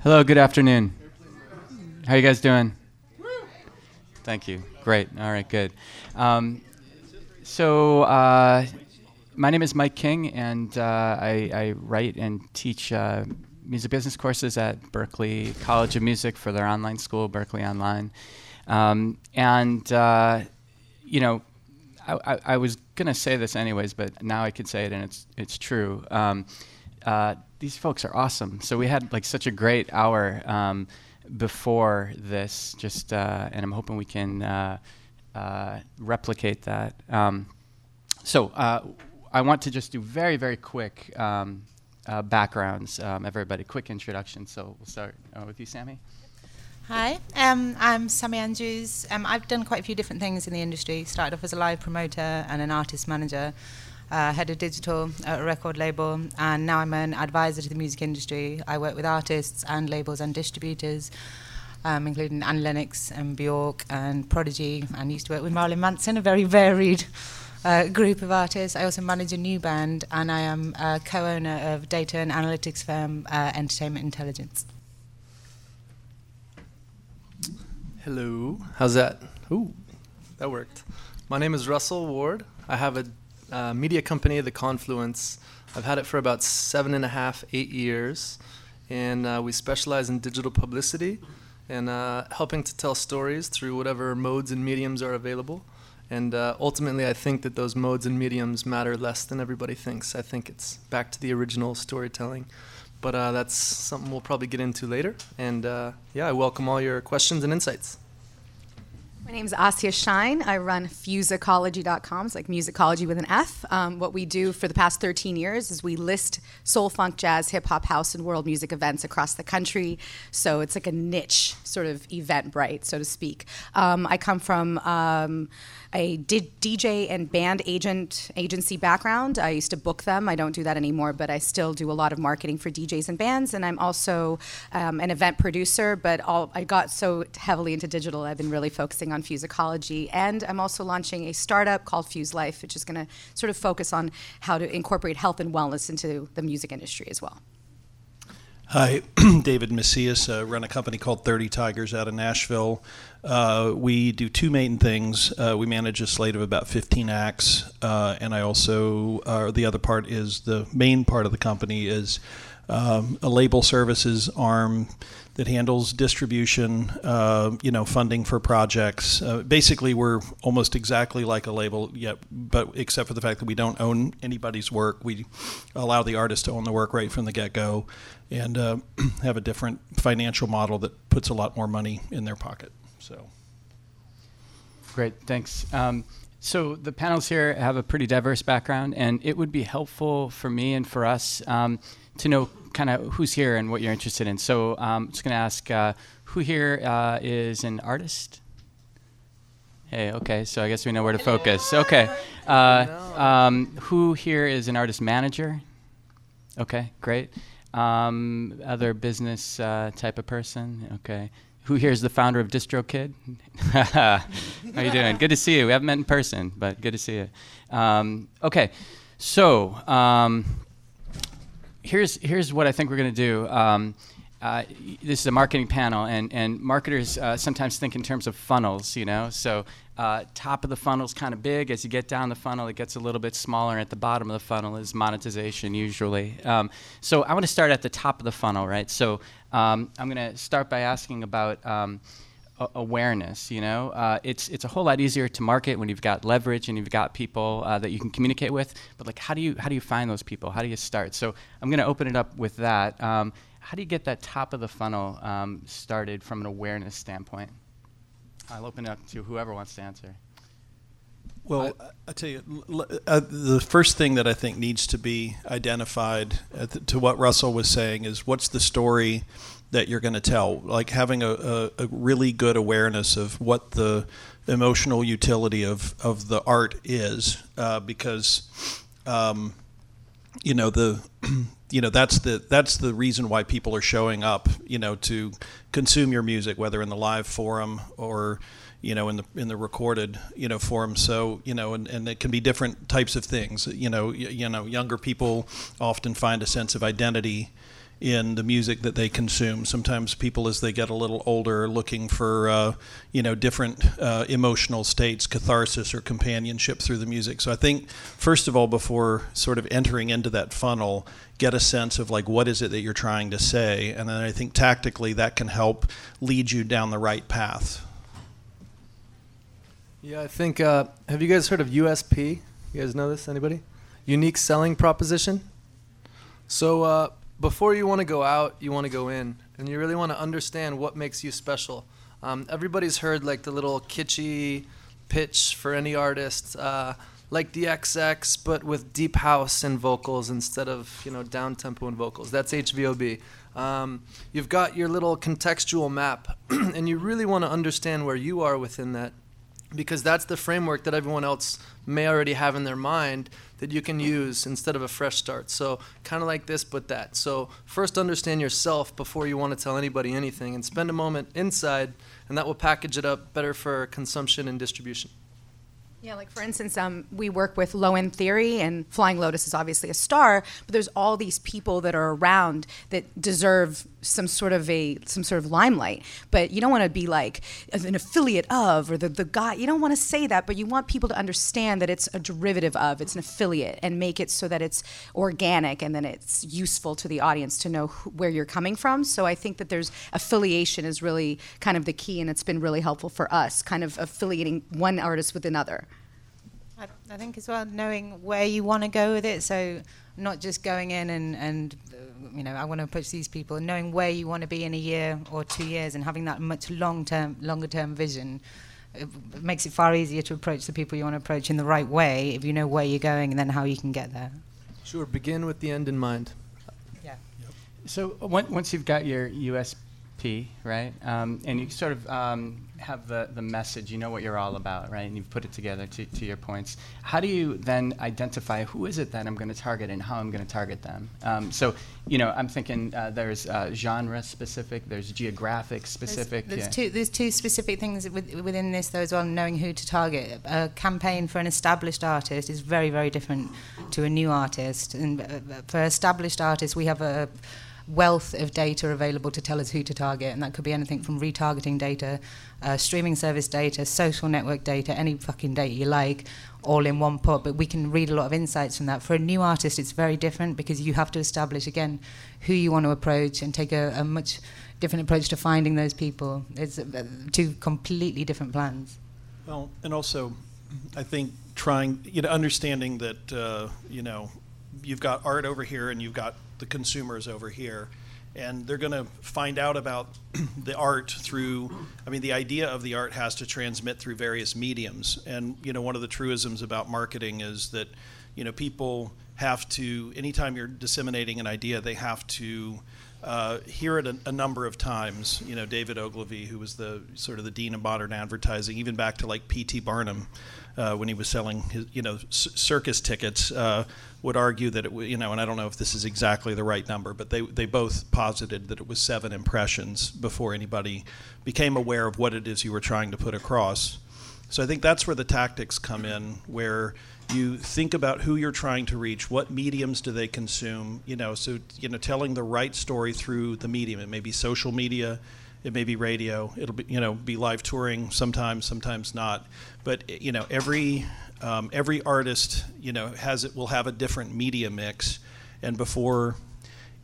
Hello, good afternoon. How you guys doing? Thank you. Great. All right, good. Um, so, uh, my name is Mike King, and uh, I, I, write and teach uh, music business courses at Berklee College of Music for their online school, Berklee Online. Um, and, uh, you know, I, I, I was going to say this anyways, but now I can say it, and it's, it's true. Um, uh, these folks are awesome. So we had like such a great hour um, before this, just uh, and I'm hoping we can uh, uh replicate that. Um, so I want to just do very very quick um, backgrounds, um, everybody, quick introduction. So we'll start with you, Sammy. Hi, um, I'm Sammy Andrews. Um, I've done quite a few different things in the industry. Started off as a live promoter and an artist manager uh, head of digital at a record label, and now I'm an advisor to the music industry. I work with artists and labels and distributors, um, including Annie Lennox and Bjork and Prodigy, and used to work with Marilyn Manson, a very varied uh, group of artists. I also manage a new band, and I am a co-owner of data and analytics firm uh, Entertainment Intelligence. Hello, how's that? Ooh, that worked. My name is Russell Ward. I have a uh, media company, The Confluence. I've had it for about seven and a half, eight years, and uh, we specialize in digital publicity and uh, helping to tell stories through whatever modes and mediums are available. And uh, ultimately, I think that those modes and mediums matter less than everybody thinks. I think it's back to the original storytelling. But uh, that's something we'll probably get into later. And uh, yeah, I welcome all your questions and insights. My name is Asya Shine. I run fusicology.com. It's like musicology with an F. Um, what we do for the past 13 years is we list soul, funk, jazz, hip hop, house, and world music events across the country. So it's like a niche sort of Eventbrite, so to speak. Um, I come from um, a DJ and band agent agency background. I used to book them. I don't do that anymore, but I still do a lot of marketing for DJs and bands. And I'm also um, an event producer. But all, I got so heavily into digital, I've been really focusing on Fusicology. And I'm also launching a startup called Fuse Life, which is going to sort of focus on how to incorporate health and wellness into the music industry as well. Hi, David Macias. Uh, run a company called 30 Tigers out of Nashville. Uh, we do two main things. Uh, we manage a slate of about 15 acts, uh, and I also, uh, the other part is the main part of the company is um, a label services arm that handles distribution, uh, you know, funding for projects. Uh, basically, we're almost exactly like a label, yet, but except for the fact that we don't own anybody's work. We allow the artist to own the work right from the get-go, and uh, have a different financial model that puts a lot more money in their pocket. So, great, thanks. Um, so the panels here have a pretty diverse background, and it would be helpful for me and for us um, to know kind of who's here and what you're interested in. So um, I'm just going to ask uh, who here uh, is an artist? Hey, okay, so I guess we know where to focus. Okay. Uh, um, who here is an artist manager? Okay, great. Um, other business uh, type of person? Okay. Who here is the founder of DistroKid? How you doing? Good to see you. We haven't met in person, but good to see you. Um, okay, so um, here's here's what I think we're going to do. Um, uh, this is a marketing panel, and and marketers uh, sometimes think in terms of funnels. You know, so uh, top of the funnel is kind of big. As you get down the funnel, it gets a little bit smaller. And at the bottom of the funnel is monetization usually. Um, so I want to start at the top of the funnel, right? So um, I'm going to start by asking about. Awareness. You know, uh, it's it's a whole lot easier to market when you've got leverage and you've got people uh, that you can communicate with. But like, how do you how do you find those people? How do you start? So I'm going to open it up with that. Um, how do you get that top of the funnel um, started from an awareness standpoint? I'll open it up to whoever wants to answer. Well, I, I tell you, uh, the first thing that I think needs to be identified uh, to what Russell was saying is what's the story that you're going to tell. Like having a, a, a, really good awareness of what the emotional utility of, of the art is, uh, because um, you know the you know that's the that's the reason why people are showing up. You know to consume your music, whether in the live forum or you know in the in the recorded you know form so you know and, and it can be different types of things you know you, you know younger people often find a sense of identity in the music that they consume. Sometimes people, as they get a little older, are looking for uh, you know different uh, emotional states, catharsis or companionship through the music. So I think first of all, before sort of entering into that funnel, get a sense of like what is it that you're trying to say, and then I think tactically that can help lead you down the right path. Yeah, I think. Uh, have you guys heard of USP? You guys know this? Anybody? Unique selling proposition. So uh, before you want to go out, you want to go in, and you really want to understand what makes you special. Um, everybody's heard like the little kitschy pitch for any artist, uh, like the XX, but with deep house and vocals instead of you know down tempo and vocals. That's HVOB. Um, you've got your little contextual map, and you really want to understand where you are within that because that's the framework that everyone else may already have in their mind that you can use instead of a fresh start. So, kind of like this, but that. So, first understand yourself before you want to tell anybody anything and spend a moment inside, and that will package it up better for consumption and distribution. Yeah, like for instance, um, we work with Low End Theory, and Flying Lotus is obviously a star, but there's all these people that are around that deserve some sort of a some sort of limelight. But you don't want to be like an affiliate of or the, the guy. You don't want to say that, but you want people to understand that it's a derivative of, it's an affiliate, and make it so that it's organic and then it's useful to the audience to know who, where you're coming from. So I think that there's affiliation is really kind of the key, and it's been really helpful for us, kind of affiliating one artist with another. I, I think as well knowing where you want to go with it. So not just going in and and you know I want to approach these people. and Knowing where you want to be in a year or two years and having that much long term, longer term vision. It makes it far easier to approach the people you want to approach in the right way if you know where you're going and then how you can get there. Sure, begin with the end in mind. Yeah. So once you've got your USP, right, um, and you sort of um, have the, the message, you know what you're all about, right, and you've put it together to, to your points, how do you then identify who is it that I'm going to target and how I'm going to target them? Um, so, you know, I'm thinking uh, there's uh, genre specific, there's geographic specific. There's, yeah. two there's two specific things with, within this though as well. Knowing who to target. A campaign for an established artist is very very different to a new artist. And uh, for established artists, we have a wealth of data available to tell us who to target, and that could be anything from retargeting data, uh, streaming service data, social network data, any fucking data you like, all in one pot. But we can read a lot of insights from that. For a new artist, it's very different because you have to establish again who you want to approach and take a, a much different approach to finding those people. It's uh, two completely different plans. Well, and also, I think trying, you know, understanding that, uh, you know, you've got art over here and you've got the consumers over here, and they're going to find out about the art through. I mean, the idea of the art has to transmit through various mediums, and you know, one of the truisms about marketing is that, you know, people have to. Anytime you're disseminating an idea, they have to. Uh, hear it a, a, number of times. You know, David Ogilvy, who was the sort of the dean of modern advertising, even back to like P.T. Barnum, uh, when he was selling his, you know, circus tickets, uh, would argue that it, you know, and I don't know if this is exactly the right number, but they they both posited that it was seven impressions before anybody became aware of what it is you were trying to put across. So I think that's where the tactics come in, where you think about who you're trying to reach, what mediums do they consume, you know, so you know, telling the right story through the medium. It may be social media, it may be radio, it'll be you know be live touring sometimes, sometimes not. But you know, every um, every artist you know has it will have a different media mix, and before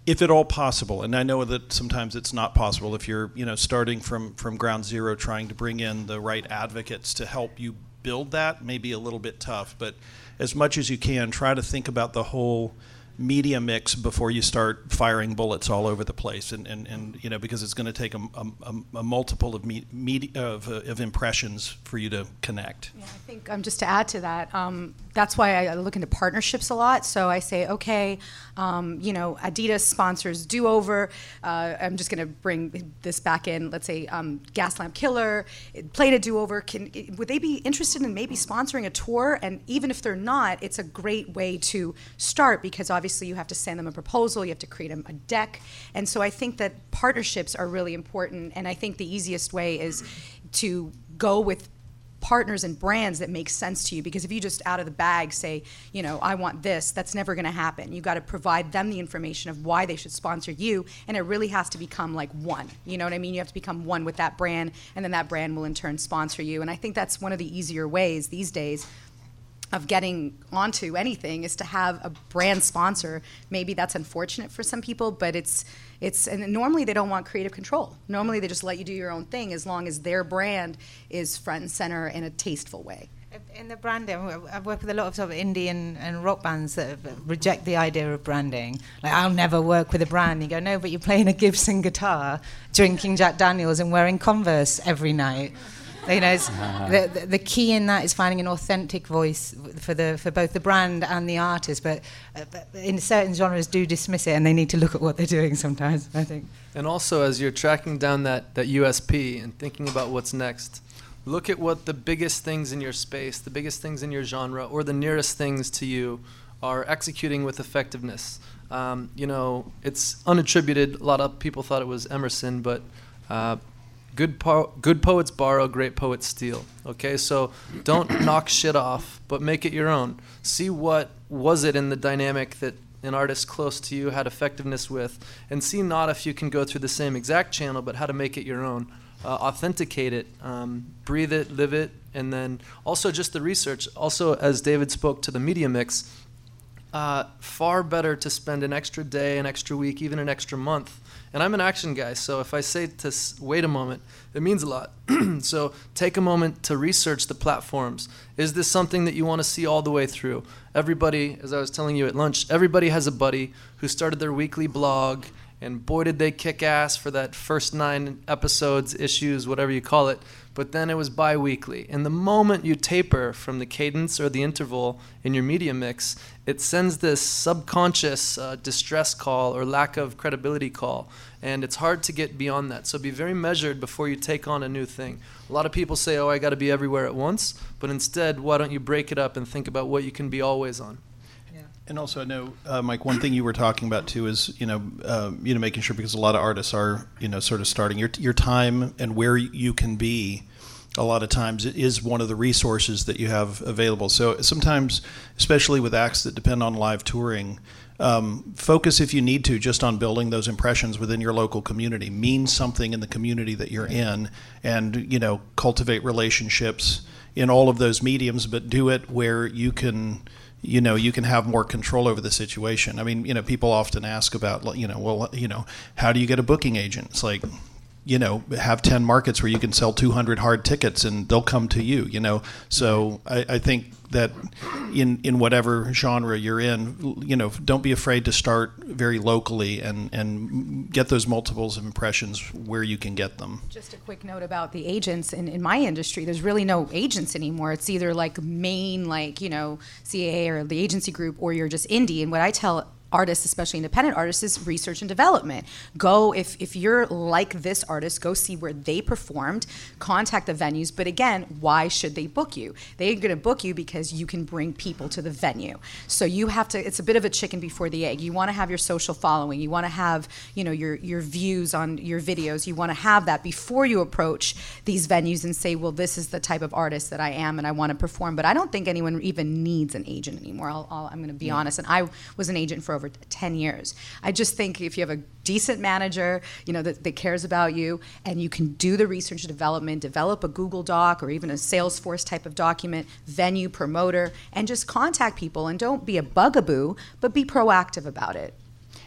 if at all possible, and I know that sometimes it's not possible if you're, you know, starting from from ground zero, trying to bring in the right advocates to help you build that, may be a little bit tough. But as much as you can, try to think about the whole media mix before you start firing bullets all over the place, and, and, and you know because it's going to take a, a, a multiple of me, media, of, uh, of impressions for you to connect. Yeah, I think um, just to add to that, um, that's why I look into partnerships a lot. So I say, okay, um, you know, Adidas sponsors Do Over. Uh, I'm just going to bring this back in. Let's say um, Gaslamp Killer played a Do Over. Can would they be interested in maybe sponsoring a tour? And even if they're not, it's a great way to start because obviously you have to send them a proposal, you have to create a, a deck, and so I think that partnerships are really important. And I think the easiest way is to go with partners and brands that make sense to you. Because if you just out of the bag say you know i want this that's never going to happen. You got to provide them the information of why they should sponsor you and it really has to become like one. You know what i mean? You have to become one with that brand and then that brand will in turn sponsor you. And i think that's one of the easier ways these days of getting onto anything is to have a brand sponsor. Maybe that's unfortunate for some people, but it's it's and normally they don't want creative control. Normally they just let you do your own thing as long as their brand is front and center in a tasteful way. In the branding, I've worked with a lot of sort of indie and, and rock bands that reject the idea of branding. Like, I'll never work with a brand. You go, no, but you're playing a Gibson guitar, drinking Jack Daniels, and wearing Converse every night. You know, uh-huh. the, the, the, key in that is finding an authentic voice for the for both the brand and the artist. But, uh, but in certain genres, do dismiss it, and they need to look at what they're doing sometimes. I think. And also, as you're tracking down that that USP and thinking about what's next, look at what the biggest things in your space, the biggest things in your genre, or the nearest things to you are executing with effectiveness. Um, you know, it's unattributed. A lot of people thought it was Emerson, but uh, Good, po- good poets borrow, great poets steal. Okay, so don't knock shit off, but make it your own. See what was it in the dynamic that an artist close to you had effectiveness with, and see not if you can go through the same exact channel, but how to make it your own. Uh, authenticate it, um, breathe it, live it, and then also just the research. Also, as David spoke to the media mix, uh, far better to spend an extra day, an extra week, even an extra month and I'm an action guy, so if I say to wait a moment, it means a lot. so take a moment to research the platforms. Is this something that you want to see all the way through? Everybody, as I was telling you at lunch, everybody has a buddy who started their weekly blog, and boy, did they kick ass for that first nine episodes, issues, whatever you call it but then it was bi weekly. And the moment you taper from the cadence or the interval in your media mix, it sends this subconscious uh, distress call or lack of credibility call. And it's hard to get beyond that. So be very measured before you take on a new thing. A lot of people say, oh, I got to be everywhere at once. But instead, why don't you break it up and think about what you can be always on? And also, I know, uh, Mike. One thing you were talking about too is you know, uh, you know, making sure because a lot of artists are you know sort of starting your your time and where you can be. A lot of times, it is one of the resources that you have available. So sometimes, especially with acts that depend on live touring, um, focus if you need to just on building those impressions within your local community. Mean something in the community that you're in, and you know, cultivate relationships in all of those mediums. But do it where you can you know you can have more control over the situation. I mean, you know, people often ask about, you know, well, you know, how do you get a booking agent? It's like, you know, have 10 markets where you can sell 200 hard tickets and they'll come to you, you know. So I, I think that in in whatever genre you're in, you know, don't be afraid to start very locally and and get those multiples of impressions where you can get them. Just a quick note about the agents in, in my industry. There's really no agents anymore. It's either like main like you know CAA or the agency group, or you're just indie. And what I tell artists, especially independent artists, is research and development. Go if if you're like this artist, go see where they performed, contact the venues. But again, why should they book you? They're going to book you because you can bring people to the venue. So you have to. It's a bit of a chicken before the egg. You want to have your social following. You want to have you know your your views on your videos. You want to have that before you approach these venues and say, well, this is the type of artist that I am and I want to perform. But I don't think anyone even needs an agent anymore. i am going to be yeah. honest. And I was an agent for over over 10 years. I just think if you have a decent manager, you know, that, that cares about you and you can do the research and development, develop a Google Doc or even a Salesforce type of document, venue, promoter, and just contact people and don't be a bugaboo, but be proactive about it.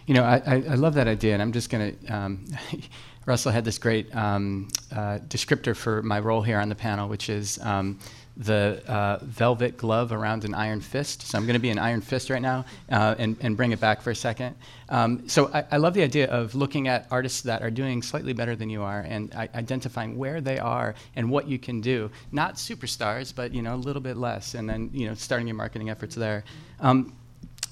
You know, I, I, love that idea, and I'm just going to. Um, Russell had this great um, uh, descriptor for my role here on the panel, which is um, the uh, velvet glove around an iron fist. So I'm going to be an iron fist right now uh, and, and bring it back for a second. Um, so I, I, love the idea of looking at artists that are doing slightly better than you are and identifying where they are and what you can do. Not superstars, but you know a little bit less, and then you know starting your marketing efforts there. Um,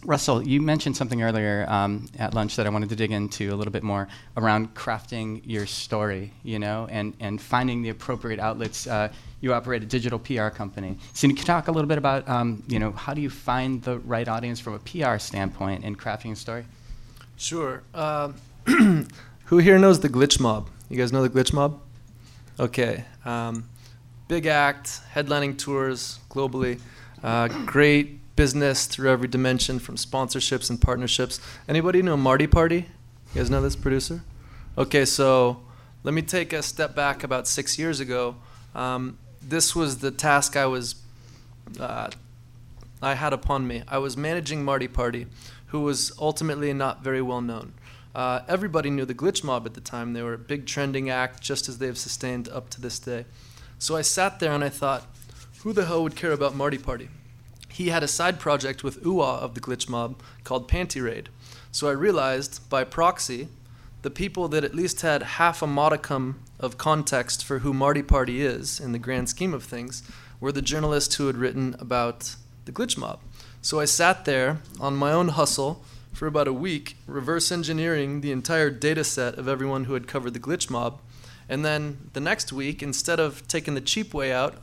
Russell, you mentioned something earlier um, at lunch that I wanted to dig into a little bit more around crafting your story, you know, and, and finding the appropriate outlets. Uh, you operate a digital PR company. So can you talk a little bit about, um, you know, how do you find the right audience from a PR standpoint in crafting a story? Sure. Uh, who here knows the glitch mob? You guys know the glitch mob? Okay. Um, big act, headlining tours globally, uh, great business through every dimension from sponsorships and partnerships. Anybody know Marty Party? You guys know this producer? Okay, so let me take a step back about six years ago. Um, this was the task I was uh, I had upon me. I was managing Marty Party, who was ultimately not very well known. Uh, everybody knew the Glitch Mob at the time. They were a big trending act, just as they've sustained up to this day. So I sat there and I thought, who the hell would care about Marty Party? He had a side project with Ooah of the Glitch Mob called Panty Raid. So I realized, by proxy, the people that at least had half a modicum of context for who Marty Party is in the grand scheme of things were the journalists who had written about the glitch mob. So I sat there on my own hustle for about a week, reverse engineering the entire data set of everyone who had covered the glitch mob. And then the next week, instead of taking the cheap way out,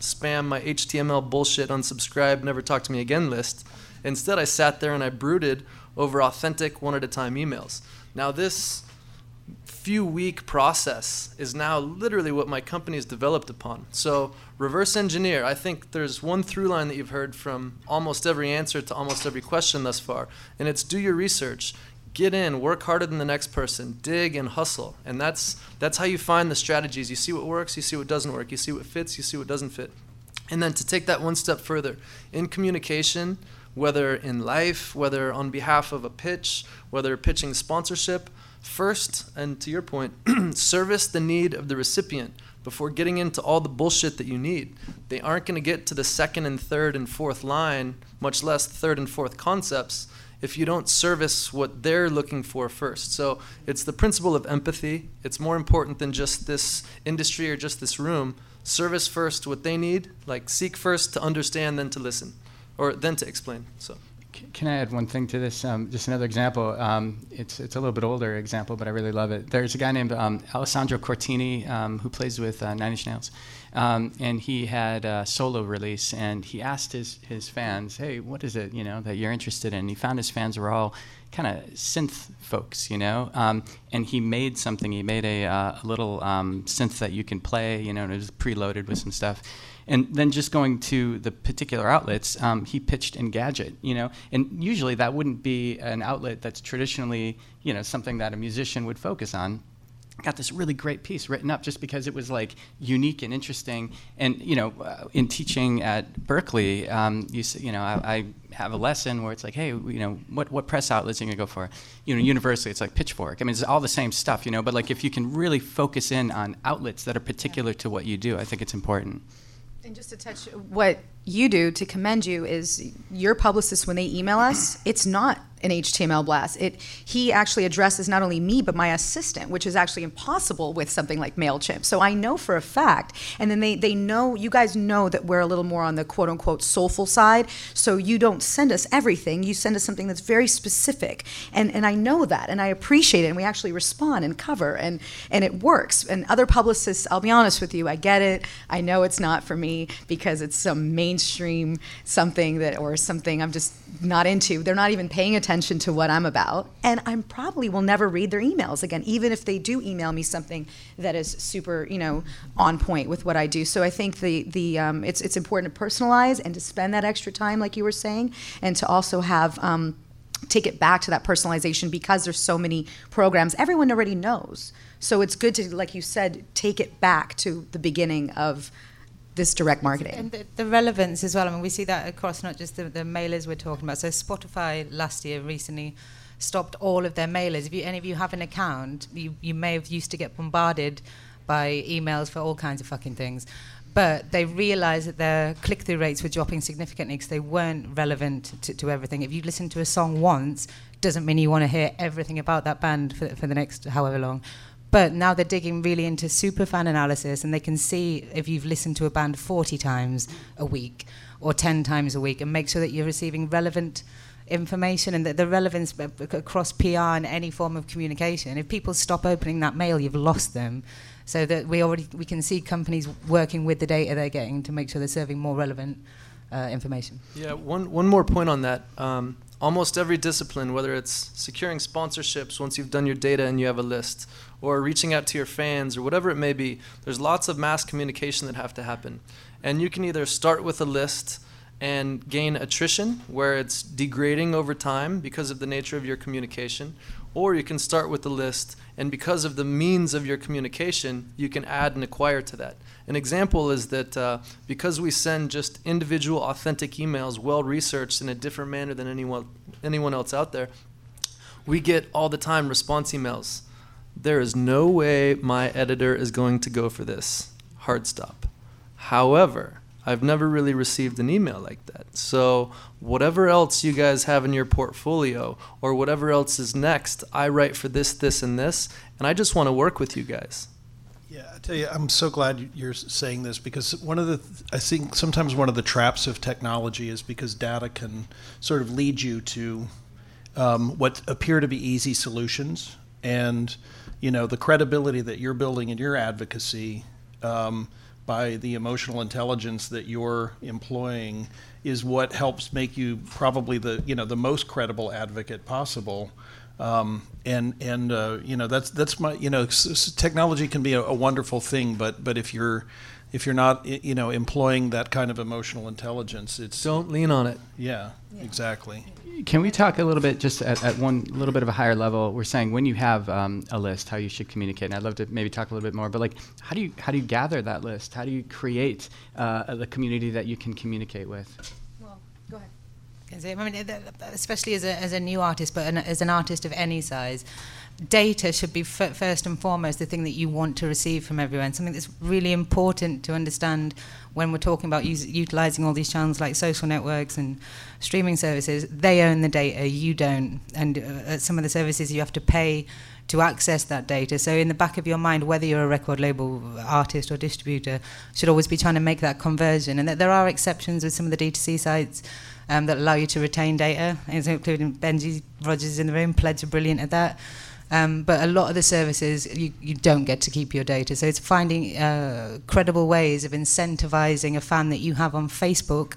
spam my HTML bullshit unsubscribe, never talk to me again list, instead I sat there and I brooded over authentic one at a time emails. Now, this few week process is now literally what my company has developed upon. So, reverse engineer, I think there's one through line that you've heard from almost every answer to almost every question thus far, and it's do your research. Get in, work harder than the next person, dig and hustle. And that's that's how you find the strategies. You see what works, you see what doesn't work, you see what fits, you see what doesn't fit. And then to take that one step further, in communication, whether in life, whether on behalf of a pitch, whether pitching sponsorship, First, and to your point, service the need of the recipient before getting into all the bullshit that you need. They aren't going to get to the second and third and fourth line, much less third and fourth concepts, if you don't service what they're looking for first. So it's the principle of empathy. It's more important than just this industry or just this room. Service first what they need, like seek first to understand, then to listen, or then to explain. So. Can I add one thing to this? Um, just another example. Um, it's it's a little bit older example, but I really love it. There's a guy named um, Alessandro Cortini um, who plays with uh, Nine Inch Nails, um, and he had a solo release, and he asked his his fans, "Hey, what is it you know that you're interested in?" He found his fans were all kind of synth folks, you know, um, and he made something. He made a, uh, a little synth that you can play, you know, and it was preloaded with some stuff and then just going to the particular outlets, um, he pitched Engadget, you know, and usually that wouldn't be an outlet that's traditionally, you know, something that a musician would focus on. Got this really great piece written up just because it was like unique and interesting. And you know, uh, in teaching at Berklee, um, you you know, I, I, have a lesson where it's like, hey, you know, what what press outlets are you gonna go for? You know, universally, it's like Pitchfork. I mean, it's all the same stuff, you know. But like, if you can really focus in on outlets that are particular to what you do, I think it's important. And just to touch what you do to commend you is your publicist when they email us, it's not an HTML blast. It he actually addresses not only me but my assistant, which is actually impossible with something like Mailchimp. So I know for a fact, and then they they know you guys know that we're a little more on the quote unquote soulful side. So you don't send us everything. You send us something that's very specific, and and I know that, and I appreciate it. And we actually respond and cover, and and it works. And other publicists, I'll be honest with you, I get it. I know it's not for me because it's some mainstream something that or something I'm just not into. They're not even paying attention to what I'm about. And I'm probably will never read their emails again, even if they do email me something that is super, you know, on point with what I do. So I think the, the um, it's, it's important to personalize and to spend that extra time, like you were saying, and to also have. Um, take it back to that personalization because there's so many programs everyone already knows so it's good to like you said take it back to the beginning of this direct marketing. And the, the, relevance as well. I mean, we see that across not just the, the, mailers we're talking about. So Spotify last year recently stopped all of their mailers. If you, any of you have an account, you, you may have used to get bombarded by emails for all kinds of fucking things. But they realized that their click-through rates were dropping significantly because they weren't relevant to, to everything. If you listen to a song once, doesn't mean you want to hear everything about that band for, for the next however long. But now they're digging really into super fan analysis and they can see if you've listened to a band 40 times a week or 10 times a week and make sure that you're receiving relevant information and the, the relevance across PR and any form of communication. If people stop opening that mail, you've lost them. So that we already we can see companies working with the data they're getting to make sure they're serving more relevant uh, information. Yeah, one, one more point on that. Um, almost every discipline, whether it's securing sponsorships once you've done your data and you have a list, or reaching out to your fans, or whatever it may be, there's lots of mass communication that have to happen. And you can either start with a list and gain attrition, where it's degrading over time because of the nature of your communication, or you can start with the list, and because of the means of your communication, you can add and acquire to that. An example is that uh, because we send just individual, authentic emails, well researched in a different manner than anyone anyone else out there, we get all the time response emails. There is no way my editor is going to go for this. Hard stop. However, I've never really received an email like that. So, whatever else you guys have in your portfolio or whatever else is next, I write for this, this, and this, and I just want to work with you guys. Yeah, I tell you, I'm so glad you're saying this because one of the, I think sometimes one of the traps of technology is because data can sort of lead you to um, what appear to be easy solutions, and you know the credibility that you're building in your advocacy. Um, by the emotional intelligence that you're employing is what helps make you probably the you know the most credible advocate possible. Um, and and uh, you know that's that's my you know technology can be a, a, wonderful thing, but but if you're if you're not you know employing that kind of emotional intelligence, it's don't lean on it. Yeah, yeah. exactly. Can we talk a little bit, just at, at one little bit of a higher level? We're saying when you have um, a list, how you should communicate. And I'd love to maybe talk a little bit more. But like, how do you how do you gather that list? How do you create uh, the community that you can communicate with? Well, go ahead. I mean, especially as a, as a new artist, but an, as an artist of any size, data should be f- first and foremost the thing that you want to receive from everyone. Something that's really important to understand when we're talking about use, utilizing all these channels like social networks and streaming services. They own the data, you don't. And uh, some of the services you have to pay to access that data. So in the back of your mind, whether you're a record label artist or distributor, should always be trying to make that conversion. And that there are exceptions with some of the D2C sites um, that allow you to retain data, including Benji Rogers in the room. Pledge are brilliant at that. Um, but a lot of the services, you, you don't get to keep your data. So it's finding uh, credible ways of incentivizing a fan that you have on Facebook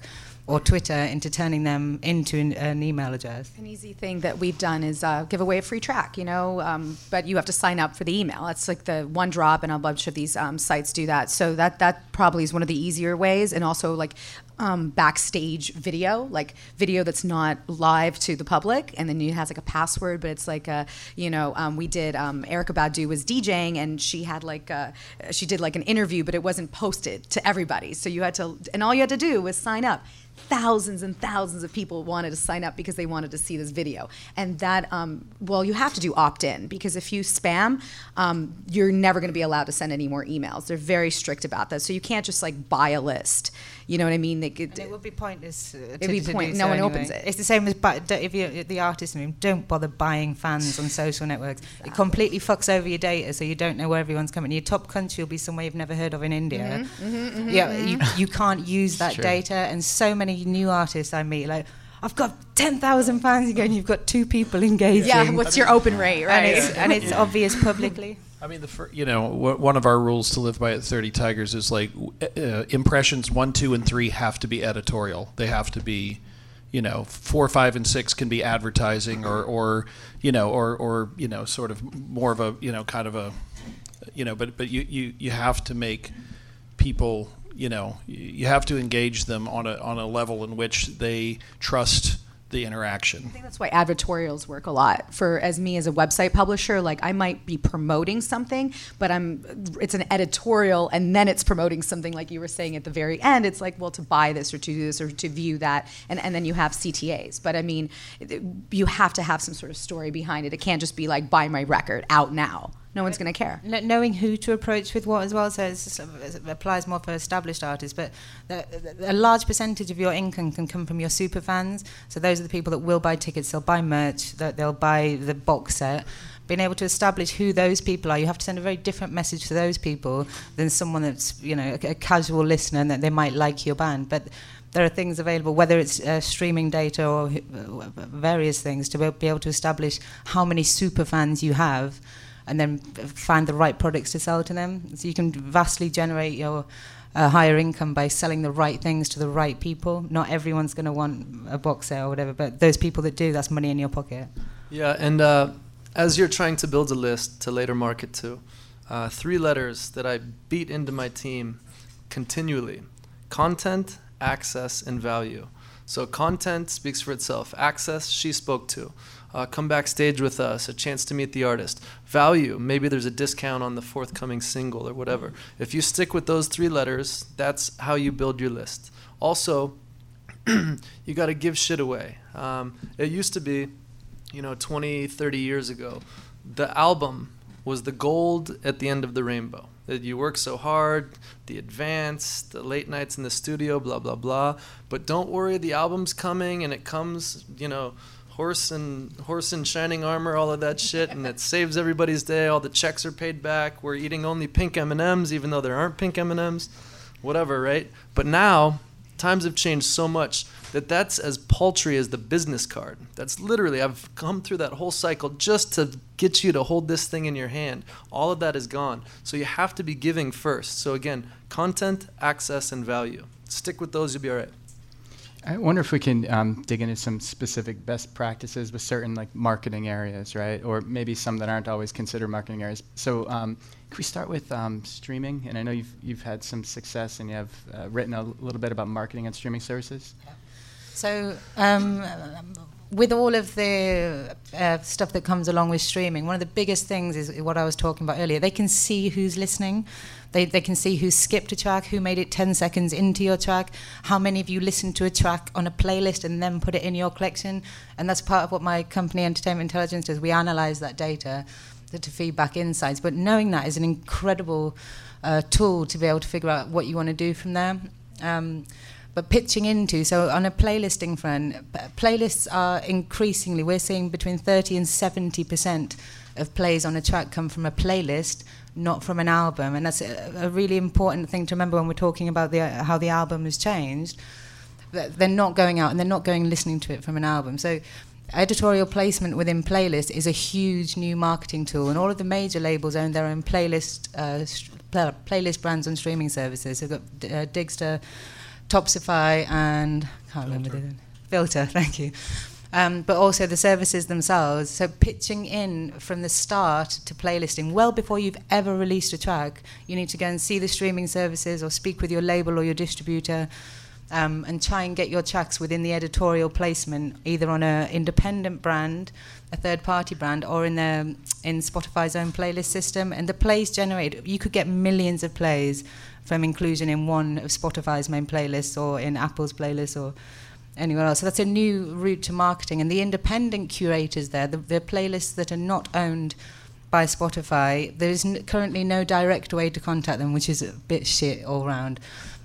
or Twitter into turning them into an, an, email address. An easy thing that we've done is uh, give away a free track, you know, um, but you have to sign up for the email. That's like the one drop, and a bunch of these um, sites do that. So that that probably is one of the easier ways, and also like um, backstage video, like video that's not live to the public, and then it has like a password, but it's like a, you know, um, we did um, Erykah Badu was DJing, and she had like a, she did like an interview, but it wasn't posted to everybody, so you had to, and all you had to do was sign up thousands and thousands of people wanted to sign up because they wanted to see this video. And that, um, well, you have to do opt in because if you spam, um, you're never going to be allowed to send any more emails. They're very strict about that. So you can't just like buy a list. You know what I mean? They could, it would be pointless. Uh, it'd be point. No so one anyway. opens it. It's the same as but if you're the artist room. Don't bother buying fans on social networks. It completely fucks over your data, so you don't know where everyone's coming. Your top country will be somewhere you've never heard of in India. Mm-hmm, mm-hmm, mm-hmm, yeah, you, you can't use that data. And so many new artists I meet, like I've got 10,000 fans. again, you've got two people engaging. Yeah, what's your open rate, right? And it's, and it's obvious publicly. I mean, the fir- you know one of our rules to live by at Thirty Tigers is like uh, impressions one, two, and three have to be editorial. They have to be, you know, four, five, and six can be advertising or or you know or or you know sort of more of a you know kind of a you know but but you you you have to make people you know you have to engage them on a on a level in which they trust the interaction. I think that's why advertorials work a lot. For as me as a website publisher, like I might be promoting something, but I'm it's an editorial and then it's promoting something like you were saying at the very end. It's like, well, to buy this or to do this or to view that, and, and then you have CTAs. But I mean, you have to have some sort of story behind it. It can't just be like buy my record out now no one's going to care. Knowing who to approach with what as well, so it applies more for established artists. But a large percentage of your income can come from your super fans. So those are the people that will buy tickets, they'll buy merch, they'll buy the box set. Being able to establish who those people are, you have to send a very different message to those people than someone that's you know a, a casual listener and that they might like your band. But there are things available, whether it's uh, streaming data or uh, various things, to be able to establish how many super fans you have and then find the right products to sell to them. So you can vastly generate your uh, higher income by selling the right things to the right people. Not everyone's going to want a box set or whatever, but those people that do, that's money in your pocket. Yeah, and uh, as you're trying to build a list to later market to, uh, three letters that I beat into my team continually content, access, and value. So, content speaks for itself. Access, she spoke to. Uh, come backstage with us, a chance to meet the artist. Value, maybe there's a discount on the forthcoming single or whatever. If you stick with those three letters, that's how you build your list. Also, you got to give shit away. Um, it used to be, you know, 20, 30 years ago, the album was the gold at the end of the rainbow. That you work so hard, the advance, the late nights in the studio, blah blah blah. But don't worry, the album's coming, and it comes, you know, horse and horse in shining armor, all of that shit, and it saves everybody's day. All the checks are paid back. We're eating only pink M and M's, even though there aren't pink M and M's, whatever, right? But now times have changed so much that that's as paltry as the business card. That's literally, I've come through that whole cycle just to get you to hold this thing in your hand. All of that is gone. So you have to be giving first. So again, content, access, and value. Stick with those, you'll be all right. I wonder if we can um, dig into some specific best practices with certain like marketing areas, right? Or maybe some that aren't always considered marketing areas. So, um, can we start with um, streaming? And I know you've you've had some success, and you have uh, written a little bit about marketing and streaming services. So, um, with all of the uh, stuff that comes along with streaming, one of the biggest things is what I was talking about earlier. They can see who's listening. They, they can see who skipped a track, who made it 10 seconds into your track, how many of you listened to a track on a playlist and then put it in your collection. And that's part of what my company, Entertainment Intelligence, does. We analyze that data to feed back insights. But knowing that is an incredible uh, tool to be able to figure out what you want to do from there. Um, but pitching into so on a playlisting front playlists are increasingly we're seeing between 30 and 70 percent of plays on a track come from a playlist not from an album and that's a, a really important thing to remember when we're talking about the, how the album has changed they're not going out and they're not going listening to it from an album so editorial placement within playlist is a huge new marketing tool and all of the major labels own their own playlist uh, playlist brands on streaming services we've got uh, digster Topsify and I can't remember the Filtr. Thank you. Um, but also the services themselves. So pitching in from the start to playlisting, well before you've ever released a track, you need to go and see the streaming services or speak with your label or your distributor. Um, and try and get your tracks within the editorial placement, either on an independent brand, a third-party brand, or in the in Spotify's own playlist system. And the plays generated, you could get millions of plays from inclusion in one of Spotify's main playlists or in Apple's playlist or anywhere else. So that's a new route to marketing. And the independent curators there, the, the playlists that are not owned by Spotify, there is currently no direct way to contact them, which is a bit shit all round.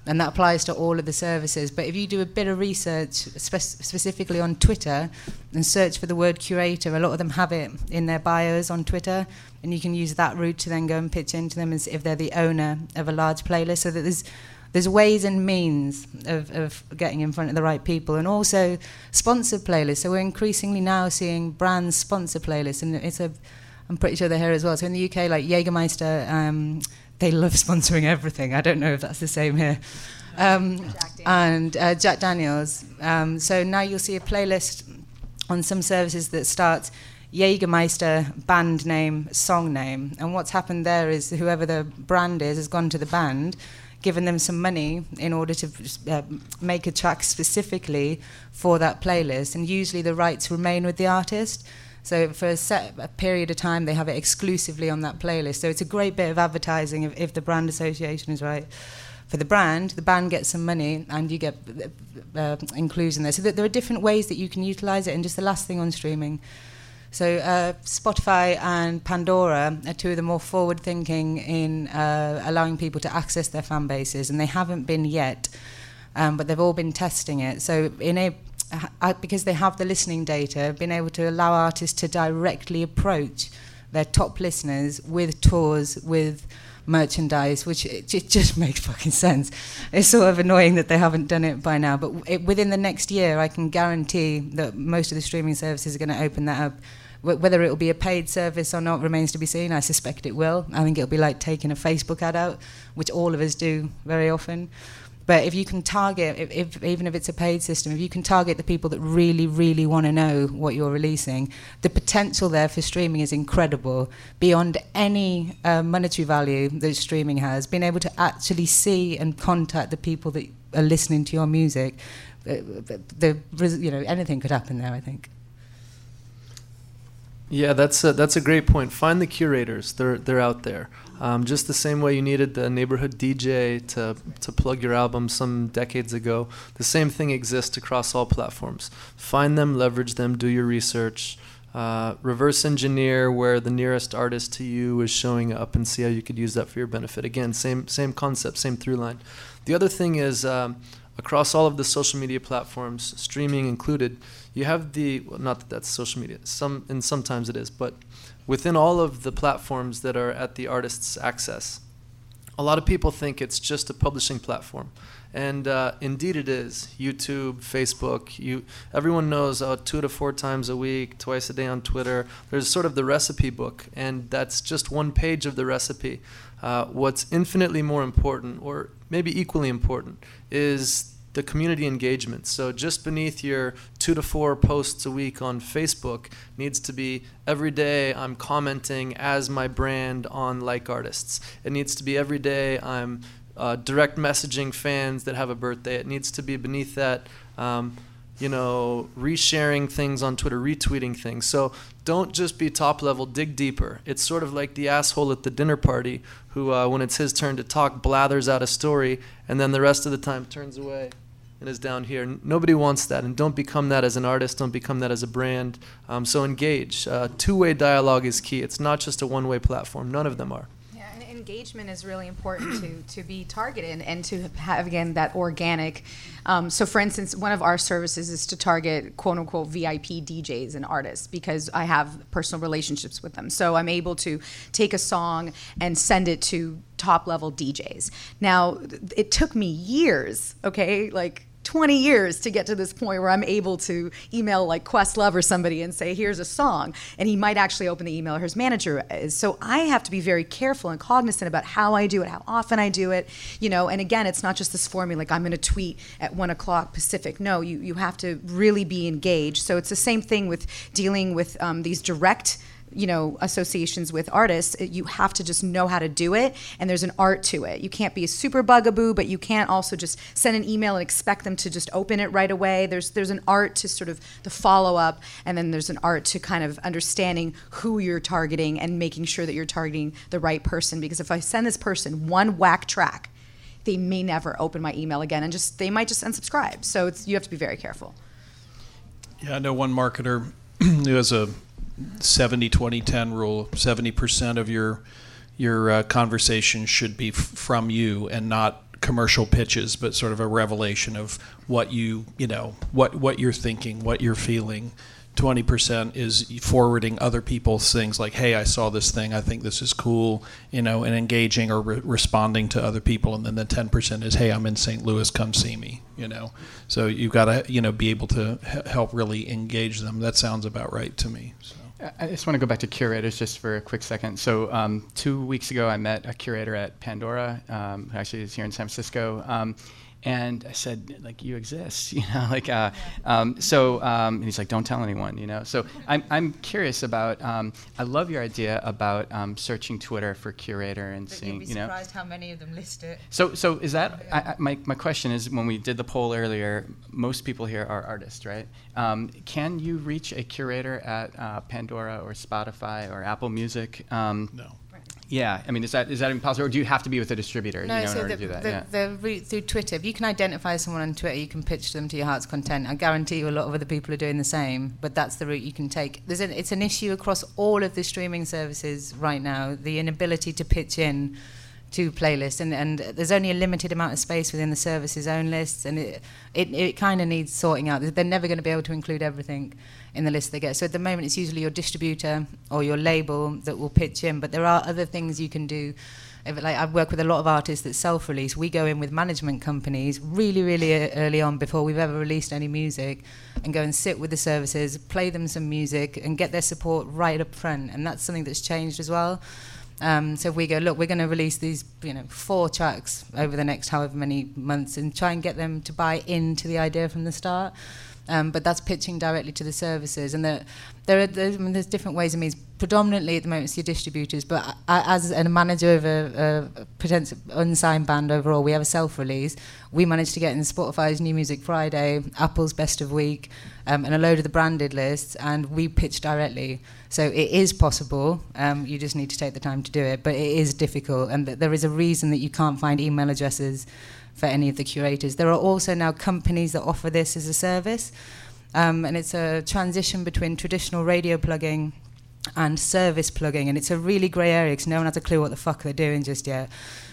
And that applies to all of the services. But if you do a bit of research, spe- specifically on Twitter, and search for the word curator, a lot of them have it in their bios on Twitter and you can use that route to then go and pitch into them as if they're the owner of a large playlist. So that there's there's ways and means of, of getting in front of the right people, and also sponsored playlists. So we're increasingly now seeing brands sponsor playlists, and it's a I'm pretty sure they're here as well. So in the UK, like Jägermeister, um, they love sponsoring everything. I don't know if that's the same here. Um, Jack and uh, Jack Daniels. Um, so now you'll see a playlist on some services that starts Jägermeister band name, song name. And what's happened there is whoever the brand is has gone to the band, given them some money in order to uh, make a track specifically for that playlist. And usually the rights remain with the artist. So for a set a period of time, they have it exclusively on that playlist. So it's a great bit of advertising if, if the brand association is right. For the brand, the band gets some money and you get uh, inclusion there. So there are different ways that you can utilize it. And just the last thing on streaming. So uh, Spotify and Pandora are two of the more forward-thinking in uh, allowing people to access their fan bases, and they haven't been yet, um, but they've all been testing it. So in a uh, because they have the listening data, being able to allow artists to directly approach their top listeners with tours, with merchandise, which it, it, just makes fucking sense. It's sort of annoying that they haven't done it by now, but it, within the next year, I can guarantee that most of the streaming services are going to open that up whether it will be a paid service or not remains to be seen. I suspect it will. I think it'll be like taking a Facebook ad out, which all of us do very often. But if you can target, if, if, even if it's a paid system, if you can target the people that really, really want to know what you're releasing, the potential there for streaming is incredible, beyond any uh, monetary value that streaming has. Being able to actually see and contact the people that are listening to your music, uh, the, you know, anything could happen there. I think. Yeah, that's a, that's a great point. Find the curators; they're they're out there. Um, just the same way you needed the neighborhood DJ to, to plug your album some decades ago, the same thing exists across all platforms. Find them, leverage them, do your research, uh, reverse engineer where the nearest artist to you is showing up and see how you could use that for your benefit. Again, same, same concept, same through line. The other thing is um, across all of the social media platforms, streaming included, you have the, well, not that that's social media, some, and sometimes it is, but within all of the platforms that are at the artist's access. A lot of people think it's just a publishing platform. And uh, indeed it is. YouTube, Facebook, you, everyone knows uh, two to four times a week, twice a day on Twitter. There's sort of the recipe book, and that's just one page of the recipe. Uh, what's infinitely more important, or maybe equally important, is the community engagement. So just beneath your two to four posts a week on Facebook needs to be every day I'm commenting as my brand on like artists. It needs to be every day I'm uh, direct messaging fans that have a birthday. It needs to be beneath that. Um, you know, resharing things on Twitter, retweeting things. So don't just be top level, dig deeper. It's sort of like the asshole at the dinner party who, uh, when it's his turn to talk, blathers out a story and then the rest of the time turns away and is down here. Nobody wants that, and don't become that as an artist. Don't become that as a brand. Um, so engage. Uh, two-way dialogue is key. It's not just a one-way platform. None of them are. Yeah, and engagement is really important to to be targeted and to have again that organic. Um, so, for instance, one of our services is to target quote unquote VIP DJs and artists because I have personal relationships with them. So I'm able to take a song and send it to top level DJs. Now, it took me years, okay, like 20 years to get to this point where I'm able to email like Questlove or somebody and say, here's a song. And he might actually open the email, or his manager is. So I have to be very careful and cognizant about how I do it, how often I do it. You know, and again, it's not just this formula like I'm going to tweet at one o'clock Pacific. No, you, you have to really be engaged. So it's the same thing with dealing with um, these direct you know associations with artists you have to just know how to do it and there's an art to it. You can't be a super bugaboo but you can't also just send an email and expect them to just open it right away. There's there's an art to sort of the follow up and then there's an art to kind of understanding who you're targeting and making sure that you're targeting the right person because if i send this person one whack track they may never open my email again and just they might just unsubscribe. So it's you have to be very careful. Yeah i know one marketer who has a 70 20 10 rule 70% of your your uh, conversation should be f- from you and not commercial pitches but sort of a revelation of what you you know what what you're thinking what you're feeling. 20% is forwarding other people's things like hey i saw this thing. I think this is cool you know and engaging or re- responding to other people. And then the 10% is hey i'm in st louis. Come see me you know. So you've got to you know be able to h- help really engage them. That sounds about right to me so. I just want to go back to curators just for a quick second. So um, two weeks ago, I met a curator at Pandora, um, who actually is here in San Francisco. Um, and I said, like, you exist, you know, like, uh, um, so, um, and he's like, don't tell anyone, you know. So I'm, I'm curious about, um, I love your idea about um, searching Twitter for curator and But seeing, you'd be you know. surprised how many of them list it. So, so is that I, I, my my question is when we did the poll earlier, most people here are artists, right? Um, can you reach a curator at uh, Pandora or Spotify or Apple Music? Um, no yeah, I mean, is that is that impossible, or do you have to be with a distributor No, you know, in so order the, to do that? the, yeah. the route through Twitter, if you can identify someone on Twitter, you can pitch them to your heart's content. I guarantee you a lot of other people are doing the same, but that's the route you can take. There's an, it's an issue across all of the streaming services right now, the inability to pitch in to playlists, and, and there's only a limited amount of space within the service's own lists, and it, it, it kind of needs sorting out. They're never going to be able to include everything in the list they get. So at the moment, it's usually your distributor or your label that will pitch in, but there are other things you can do if, like I work with a lot of artists that self-release. We go in with management companies really, really early on before we've ever released any music, and go and sit with the services, play them some music, and get their support right up front. And that's something that's changed as well. Um, so if we go, look, we're going to release these, you know, four tracks over the next however many months, and try and get them to buy into the idea from the start. Um, but that's pitching directly to the services, and the, there are there's, I mean, there's different ways. I means. predominantly at the moment it's your distributors, but I, as a manager of a, a potential unsigned band overall, we have a self-release. We managed to get in Spotify's New Music Friday, Apple's Best of Week, um, and a load of the branded lists, and we pitch directly. So it is possible. Um, you just need to take the time to do it, but it is difficult, and th- there is a reason that you can't find email addresses for any of the curators. There are also now companies that offer this as a service, um, and it's a transition between traditional radio plugging and service plugging, and it's a really grey area because no one has a clue what the fuck they're doing just yet.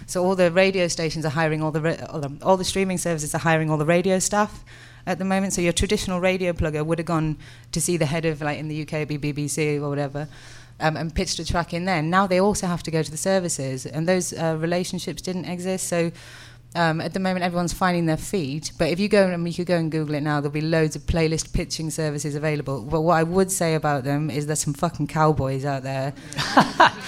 So all the radio stations are hiring all the ra- all the, all the streaming services are hiring all the radio staff at the moment. So your traditional radio plugger would have gone to see the head of like in the UK, be BBC or whatever. Um, and pitched a track in there. Now they also have to go to the services, and those uh, relationships didn't exist. So um, at the moment, everyone's finding their feet, but if you go and you could go and Google it now, there'll be loads of playlist pitching services available. But what I would say about them is there's some fucking cowboys out there,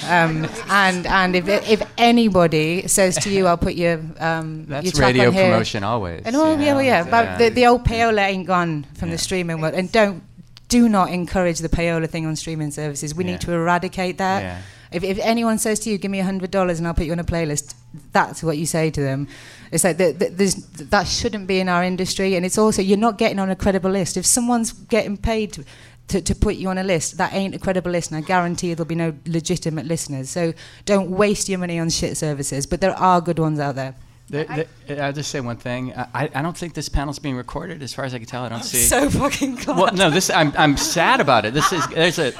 um, and and if if anybody says to you, "I'll put your um, That's your track radio on here," promotion always. and oh yeah, well, yeah, but Yeah. the, the old payola ain't gone from Yeah. the streaming world, and don't do not encourage the payola thing on streaming services. We Yeah. need to eradicate that. Yeah. If, if anyone says to you, "Give me a hundred dollars and I'll put you on a playlist," that's what you say to them. It's like the, the, there's, that shouldn't be in our industry, and it's also you're not getting on a credible list. If someone's getting paid to, to, to put you on a list, that ain't a credible list, and I guarantee there'll be no legitimate listeners. So don't waste your money on shit services. But there are good ones out there. There- there- I'll just say one thing. I, I don't think this panel's being recorded. As far as I can tell, I don't see. So fucking glad. well, no, this I'm, I'm sad about it. This is there's a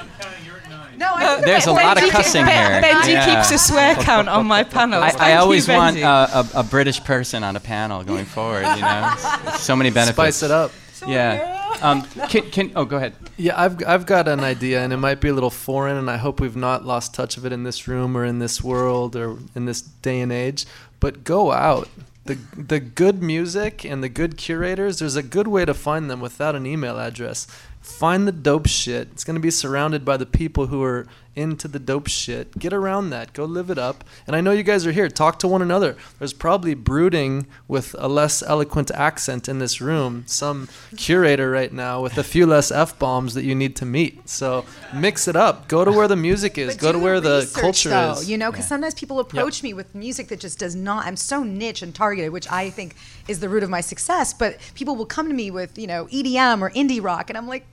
No, I There's a lot of Benji- cussing here. Benji Yeah. keeps a swear count on my panel. I, Thank I you, always want Benji. uh, a, a British person on a panel going forward. You know, so many benefits. Spice it up. Yeah. Um, can, can oh go ahead. Yeah, I've I've got an idea, and it might be a little foreign, and I hope we've not lost touch of it in this room or in this world or in this day and age. But go out. The the good music and the good curators. There's a good way to find them without an email address. Find the dope shit. It's gonna be surrounded by the people who are into the dope shit. Get around that. Go live it up. And I know you guys are here. Talk to one another. There's probably brooding with a less eloquent accent in this room. Some curator right now with a few less f bombs that you need to meet. So mix it up. Go to where the music is. But Go to where the culture though, is. You know, because sometimes people approach me with music that just does not. I'm so niche and targeted, which I think is the root of my success. But people will come to me with you know EDM or indie rock, and I'm like.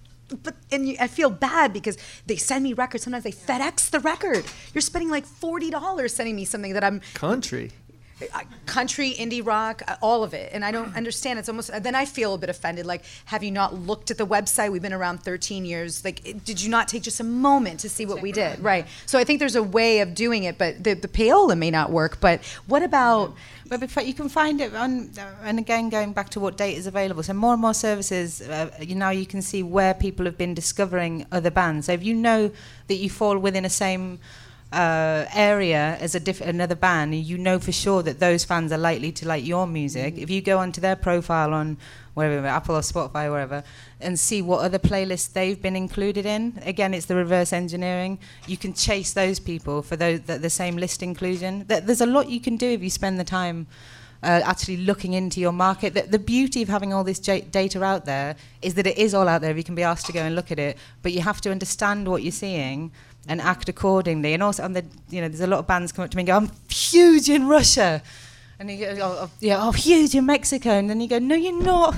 But and you, I feel bad because they send me records. Sometimes they FedEx the record. You're spending like forty dollars sending me something that I'm Country. Uh, country, indie rock, uh, all of it. And I don't understand. It's almost then I feel a bit offended. Like, have you not looked at the website? We've been around 13 years. Like, it- did you not take just a moment to see what we did? Right. So I think there's a way of doing it, but the, the payola may not work. But what about? But before, you can find it on, and again, going back to what data is available. So more and more services, uh, you know, you can see where people have been discovering other bands. So if you know that you fall within a same uh, area as a diff- another band, you know for sure that those fans are likely to like your music. If you go onto their profile on wherever, Apple or Spotify, wherever, and see what other playlists they've been included in, again, it's the reverse engineering. You can chase those people for those, the, the same list inclusion. Th- There's a lot you can do if you spend the time uh, actually looking into your market. The, the beauty of having all this j- data out there is that it is all out there. You can be asked to go and look at it, but you have to understand what you're seeing and act accordingly. And also, on the you know, there's a lot of bands come up to me and go, "I'm huge in Russia," and you go, oh, oh, "Yeah, oh, huge in Mexico," and then you go, "No, you're not."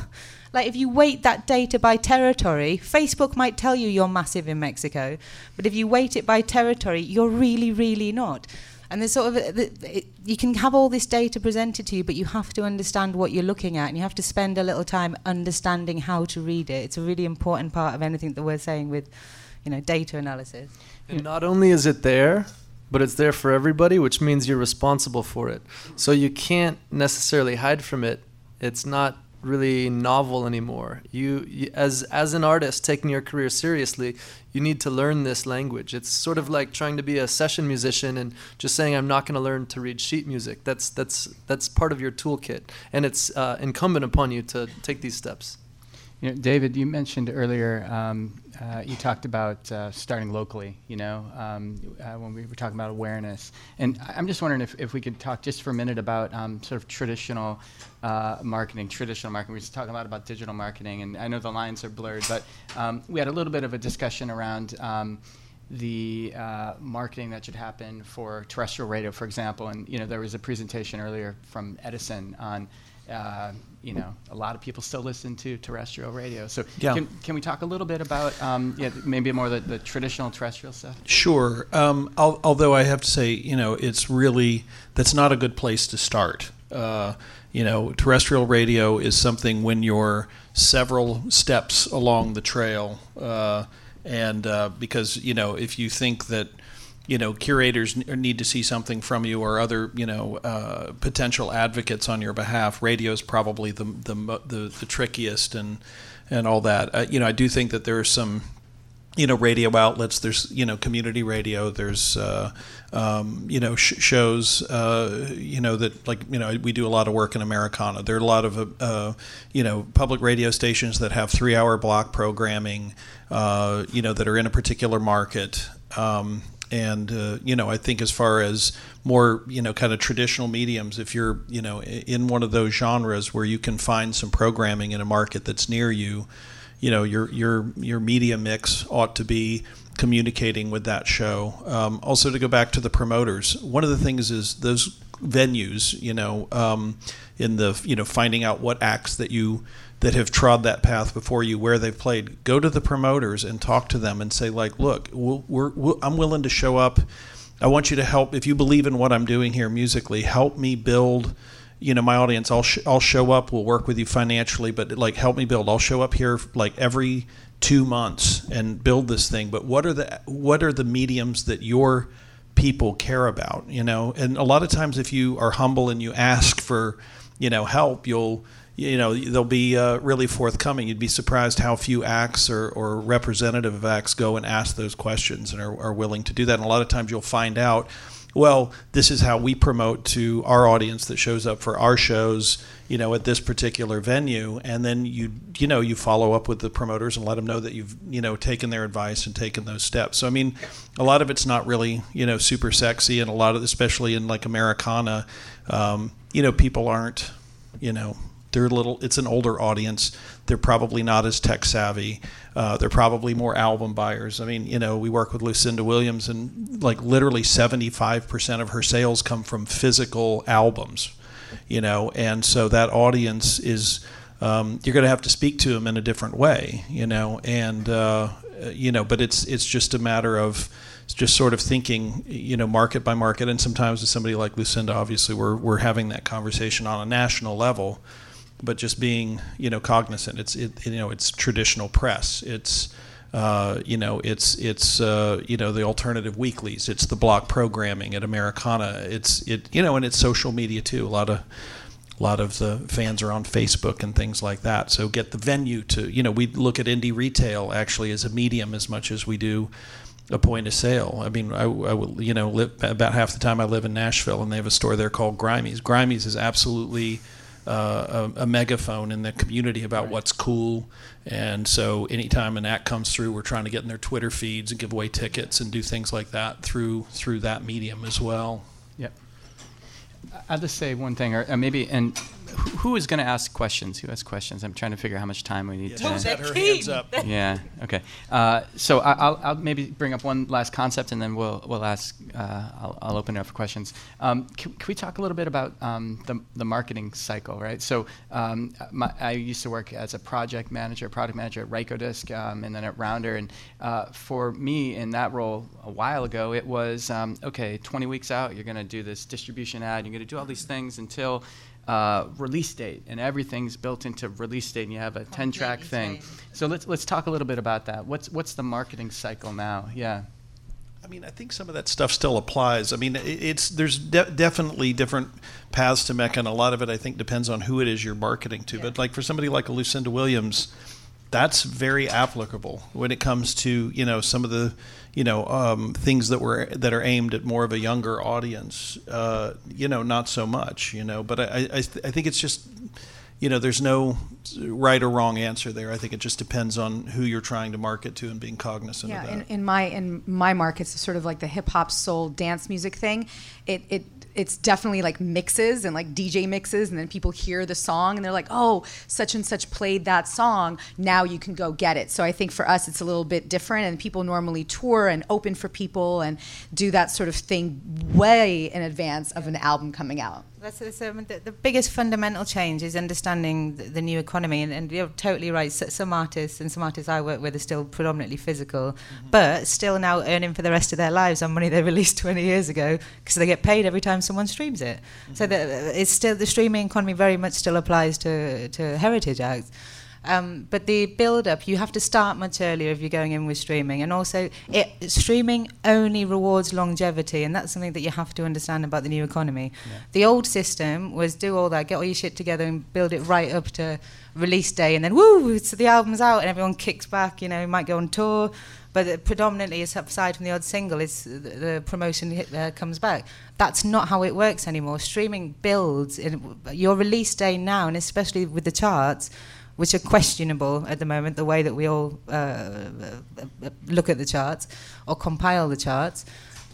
Like if you weight that data by territory, Facebook might tell you you're massive in Mexico, but if you weight it by territory, you're really, really not. And there's sort of a, the, it, you can have all this data presented to you, but you have to understand what you're looking at, and you have to spend a little time understanding how to read it. It's a really important part of anything that we're saying with, you know, data analysis. And not only is it there, but it's there for everybody, which means you're responsible for it. So you can't necessarily hide from it. It's not really novel anymore. You, you, as as an artist taking your career seriously, you need to learn this language. It's sort of like trying to be a session musician and just saying I'm not going to learn to read sheet music. That's that's that's part of your toolkit, and it's uh, incumbent upon you to take these steps. You know, David, you mentioned earlier, um, uh, you talked about uh, starting locally, you know, um, uh, when we were talking about awareness. And I'm just wondering if, if we could talk just for a minute about um, sort of traditional uh, marketing, traditional marketing. We were just talking a lot about digital marketing, and I know the lines are blurred, but um, we had a little bit of a discussion around um, the uh, marketing that should happen for terrestrial radio, for example. And, you know, there was a presentation earlier from Edison on uh, you know, a lot of people still listen to terrestrial radio. So Yeah. can, can we talk a little bit about um, yeah, maybe more the, the traditional terrestrial stuff? Sure. Um, al- although I have to say, you know, it's really that's not a good place to start. Uh, you know, terrestrial radio is something when you're several steps along the trail, uh, and uh, because you know, if you think that you know curators need to see something from you or other you know uh, potential advocates on your behalf, radio is probably the the the, the trickiest and and all that. Uh, you know, I do think that there are some you know radio outlets there's you know community radio there's uh, um, you know sh- shows uh, you know that like you know we do a lot of work in americana there are a lot of uh, you know public radio stations that have three hour block programming uh, you know that are in a particular market um, and uh, you know i think as far as more you know kind of traditional mediums if you're you know in one of those genres where you can find some programming in a market that's near you you know your your your media mix ought to be communicating with that show. Um, also, to go back to the promoters, one of the things is those venues. You know, um, in the you know finding out what acts that you that have trod that path before you, where they've played. Go to the promoters and talk to them and say like, look, we're, we'll, I'm willing to show up. I want you to help if you believe in what I'm doing here musically. Help me build you know my audience i'll sh- i'll show up we'll work with you financially but like help me build i'll show up here like every 2 months and build this thing but what are the what are the mediums that your people care about you know and a lot of times if you are humble and you ask for you know help you'll you know they'll be uh, really forthcoming. You'd be surprised how few acts or, or representative acts go and ask those questions and are, are willing to do that. And a lot of times you'll find out well, this is how we promote to our audience that shows up for our shows, you know, at this particular venue, and then you, you know, you follow up with the promoters and let them know that you've, you know, taken their advice and taken those steps. So I mean, a lot of it's not really, you know, super sexy, and a lot of, especially in like Americana, um, you know, people aren't, you know, they're a little it's an older audience. They're probably not as tech savvy. Uh, they're probably more album buyers. I mean you know we work with lucinda williams and like literally 75% of her sales come from physical albums you know? And so that audience is um, you're going to have to speak to them in a different way you know? And uh, you know but it's it's just a matter of just sort of thinking, you know, market by market, and sometimes with somebody like Lucinda, obviously, we're we're having that conversation on a national level, but just being, you know, cognizant. It's it, you know, it's traditional press. It's uh, you know, it's it's uh, you know the alternative weeklies. It's the block programming at Americana. It's it you know, and it's social media too. A lot of a lot of the fans are on Facebook and things like that. So get the venue to you know we look at indie retail actually as a medium as much as we do a point of sale. I mean, I, I will, you know, live, about half the time I live in Nashville, and they have a store there called Grimey's. Grimey's is absolutely uh, a, a megaphone in the community about what's cool. And so, anytime an act comes through, we're trying to get in their Twitter feeds and give away tickets and do things like that through through that medium as well. Yep. I'll just say one thing, or maybe, and who, who is going to ask questions? Who has questions? I'm trying to figure out how much time we need Yes, to. she's got her hands up. yeah. Okay. Uh, so I, I'll, I'll maybe bring up one last concept, and then we'll we'll ask. Uh, I'll, I'll open it up for questions. Um, can, can we talk a little bit about um, the the marketing cycle, right? So um, my, I used to work as a project manager, product manager at Rykodisc, um, and then at Rounder. And uh, for me, in that role a while ago, it was um, okay. 20 weeks out, you're going to do this distribution ad. You're going to do all these things until uh, release date, and everything's built into release date, and you have a 10 track thing. changed. So let's let's talk a little bit about that. What's what's the marketing cycle now? Yeah. I mean, I think some of that stuff still applies. I mean, it's there's de- definitely different paths to Mecca, and a lot of it I think depends on who it is you're marketing to. Yeah. But like for somebody like a Lucinda Williams, that's very applicable when it comes to you know some of the you know um, things that were that are aimed at more of a younger audience. Uh, you know, not so much. You know, but I I, th- I think it's just you know there's no right or wrong answer there. I think it just depends on who you're trying to market to and being cognizant yeah, of that. In, in my in my markets, sort of like the hip hop soul dance music thing. It it it's definitely like mixes and like DJ mixes, and then people hear the song and they're like, oh, such and such played that song. Now you can go get it. So I think for us, it's a little bit different, and people normally tour and open for people and do that sort of thing way in advance of an album coming out. That's, that's um, the, the, biggest fundamental change is understanding the, the new economy, and, and, you're totally right. some artists and some artists I work with are still predominantly physical, mm-hmm. but still now earning for the rest of their lives on money they released 20 years ago because they get paid every time someone streams it. Mm-hmm. So the, it's still the streaming economy very much still applies to to heritage acts. Um, but the build up, you have to start much earlier if you're going in with streaming. And also, it, streaming only rewards longevity, and that's something that you have to understand about the new economy. Yeah. The old system was do all that, get all your shit together, and build it right up to release day, and then woo, so the album's out, and everyone kicks back. You know, you might go on tour. But predominantly, aside from the odd single, is the, the promotion hit, uh, comes back. That's not how it works anymore. Streaming builds in your release day now, and especially with the charts, which are questionable at the moment, the way that we all uh, look at the charts or compile the charts.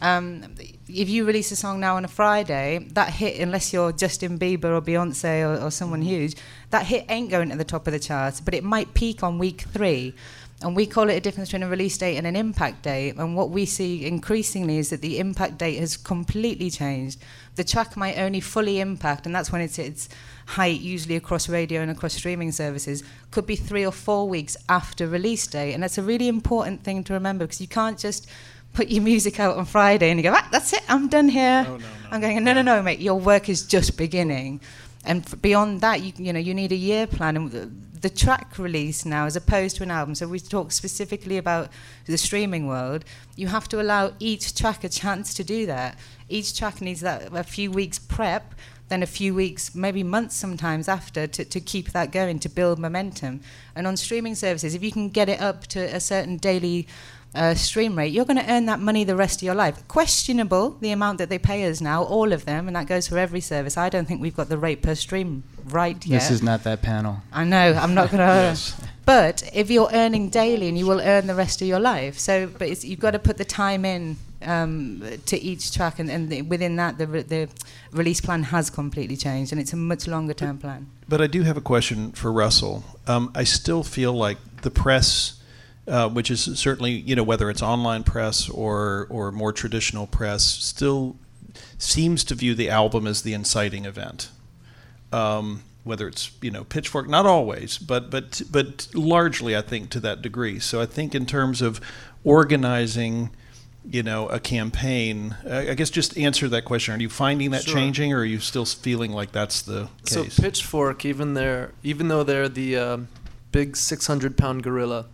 Um, if you release a song now on a Friday, that hit, unless you're Justin Bieber or Beyonce or, or someone huge, that hit ain't going to the top of the charts, but it might peak on week three. And we call it a difference between a release date and an impact date. And what we see increasingly is that the impact date has completely changed. The track might only fully impact, and that's when it's its height, usually across radio and across streaming services, could be three or four weeks after release date. And that's a really important thing to remember because you can't just put your music out on Friday and you go, ah, that's it, I'm done here. No, no, no. I'm going, no, no, no, mate, your work is just beginning. And f- beyond that, you, you know, you need a year plan. And the, the track release now, as opposed to an album, so we talk specifically about the streaming world, you have to allow each track a chance to do that. Each track needs that a few weeks prep then a few weeks, maybe months sometimes after, to, to keep that going, to build momentum. And on streaming services, if you can get it up to a certain daily uh, stream rate, you're going to earn that money the rest of your life. Questionable the amount that they pay us now, all of them, and that goes for every service. I don't think we've got the rate per stream right yet. This is not that panel. I know. I'm not going to. yes. But if you're earning daily, and you will earn the rest of your life, so but you've got to put the time in um, to each track, and, and the, within that, the, re- the release plan has completely changed, and it's a much longer term plan. But I do have a question for Russell. Um, I still feel like the press. Uh, which is certainly, you know, whether it's online press or or more traditional press, still seems to view the album as the inciting event. Um, whether it's you know Pitchfork, not always, but but but largely, I think to that degree. So I think in terms of organizing you know a campaign. I guess just answer that question. Are you finding that sure. changing or are you still feeling like that's the case? So pitchfork even there even though they're the uh, big 600 pound gorilla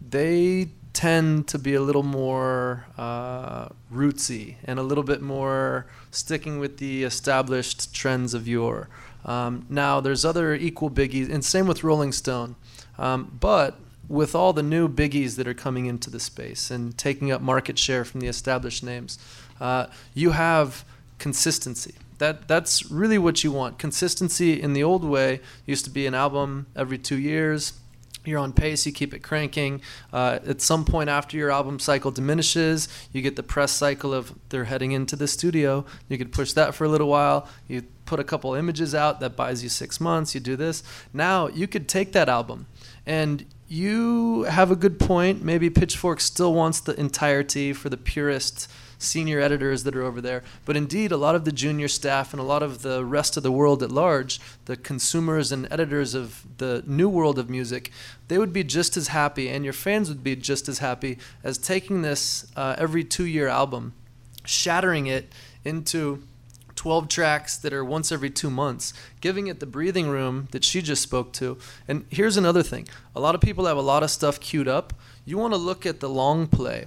they tend to be a little more uh, rootsy and a little bit more sticking with the established trends of yore. Um, now there's other equal biggies and same with rolling stone. Um, but with all the new biggies that are coming into the space and taking up market share from the established names, uh, you have consistency. That that's really what you want. Consistency in the old way used to be an album every two years. You're on pace, you keep it cranking. Uh, at some point after your album cycle diminishes, you get the press cycle of they're heading into the studio. You could push that for a little while. You put a couple images out that buys you six months. You do this. Now you could take that album and you have a good point. Maybe Pitchfork still wants the entirety for the purist senior editors that are over there. But indeed, a lot of the junior staff and a lot of the rest of the world at large, the consumers and editors of the new world of music, they would be just as happy, and your fans would be just as happy as taking this uh, every two year album, shattering it into 12 tracks that are once every two months, giving it the breathing room that she just spoke to. And here's another thing a lot of people have a lot of stuff queued up. You want to look at the long play.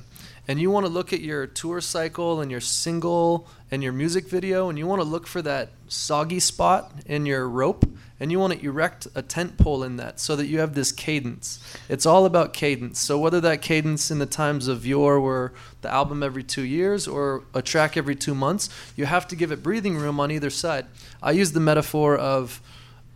and you want to look at your tour cycle and your single and your music video, and you want to look for that soggy spot in your rope, and you want to erect a tent pole in that so that you have this cadence. It's all about cadence. So whether that cadence in the times of yore were the album every two years or a track every two months, you have to give it breathing room on either side. I use the metaphor of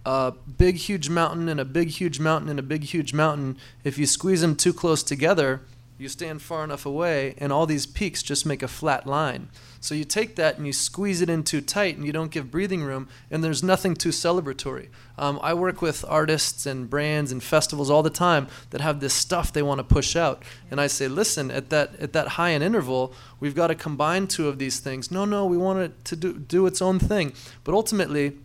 a big huge mountain and a big huge mountain and a big huge mountain. If you squeeze them too close together, you stand far enough away, and all these peaks just make a flat line. So you take that and you squeeze it in too tight, and you don't give breathing room, and there's nothing too celebratory. Um, I work with artists and brands and festivals all the time that have this stuff they want to push out, and I say, listen, at that at that high end interval, we've got to combine two of these things. No, no, we want it to do do its own thing, but ultimately.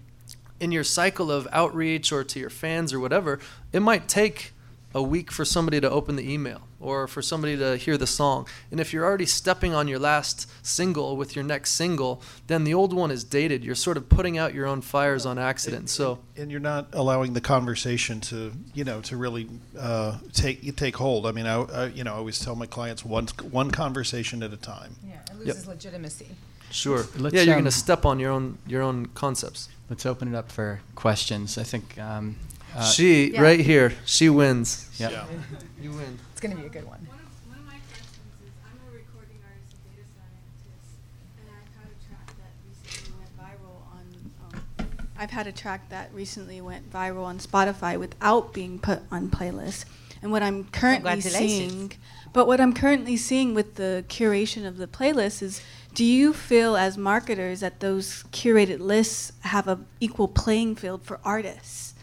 In your cycle of outreach or to your fans or whatever, it might take a week for somebody to open the email or for somebody to hear the song. And if you're already stepping on your last single with your next single, then the old one is dated. You're sort of putting out your own fires on accident. So and you're not allowing the conversation to you know to really uh, take take hold. I mean, I, I you know I always tell my clients one one conversation at a time. Yeah, it loses legitimacy. sure, Let's, yeah, you're um, going to step on your own your own concepts. Let's open it up for questions. I think. Um, uh, she Yeah. right here, she wins. yeah. You win. It's going to be a good one. One of, one of my questions is I'm a recording artist and data scientist, and I've had a track that recently went viral on. Um, I've had a track that recently went viral on Spotify without being put on playlists. And what I'm currently seeing, but what I'm currently seeing with the curation of the playlist is, do you feel as marketers that those curated lists have an equal playing field for artists?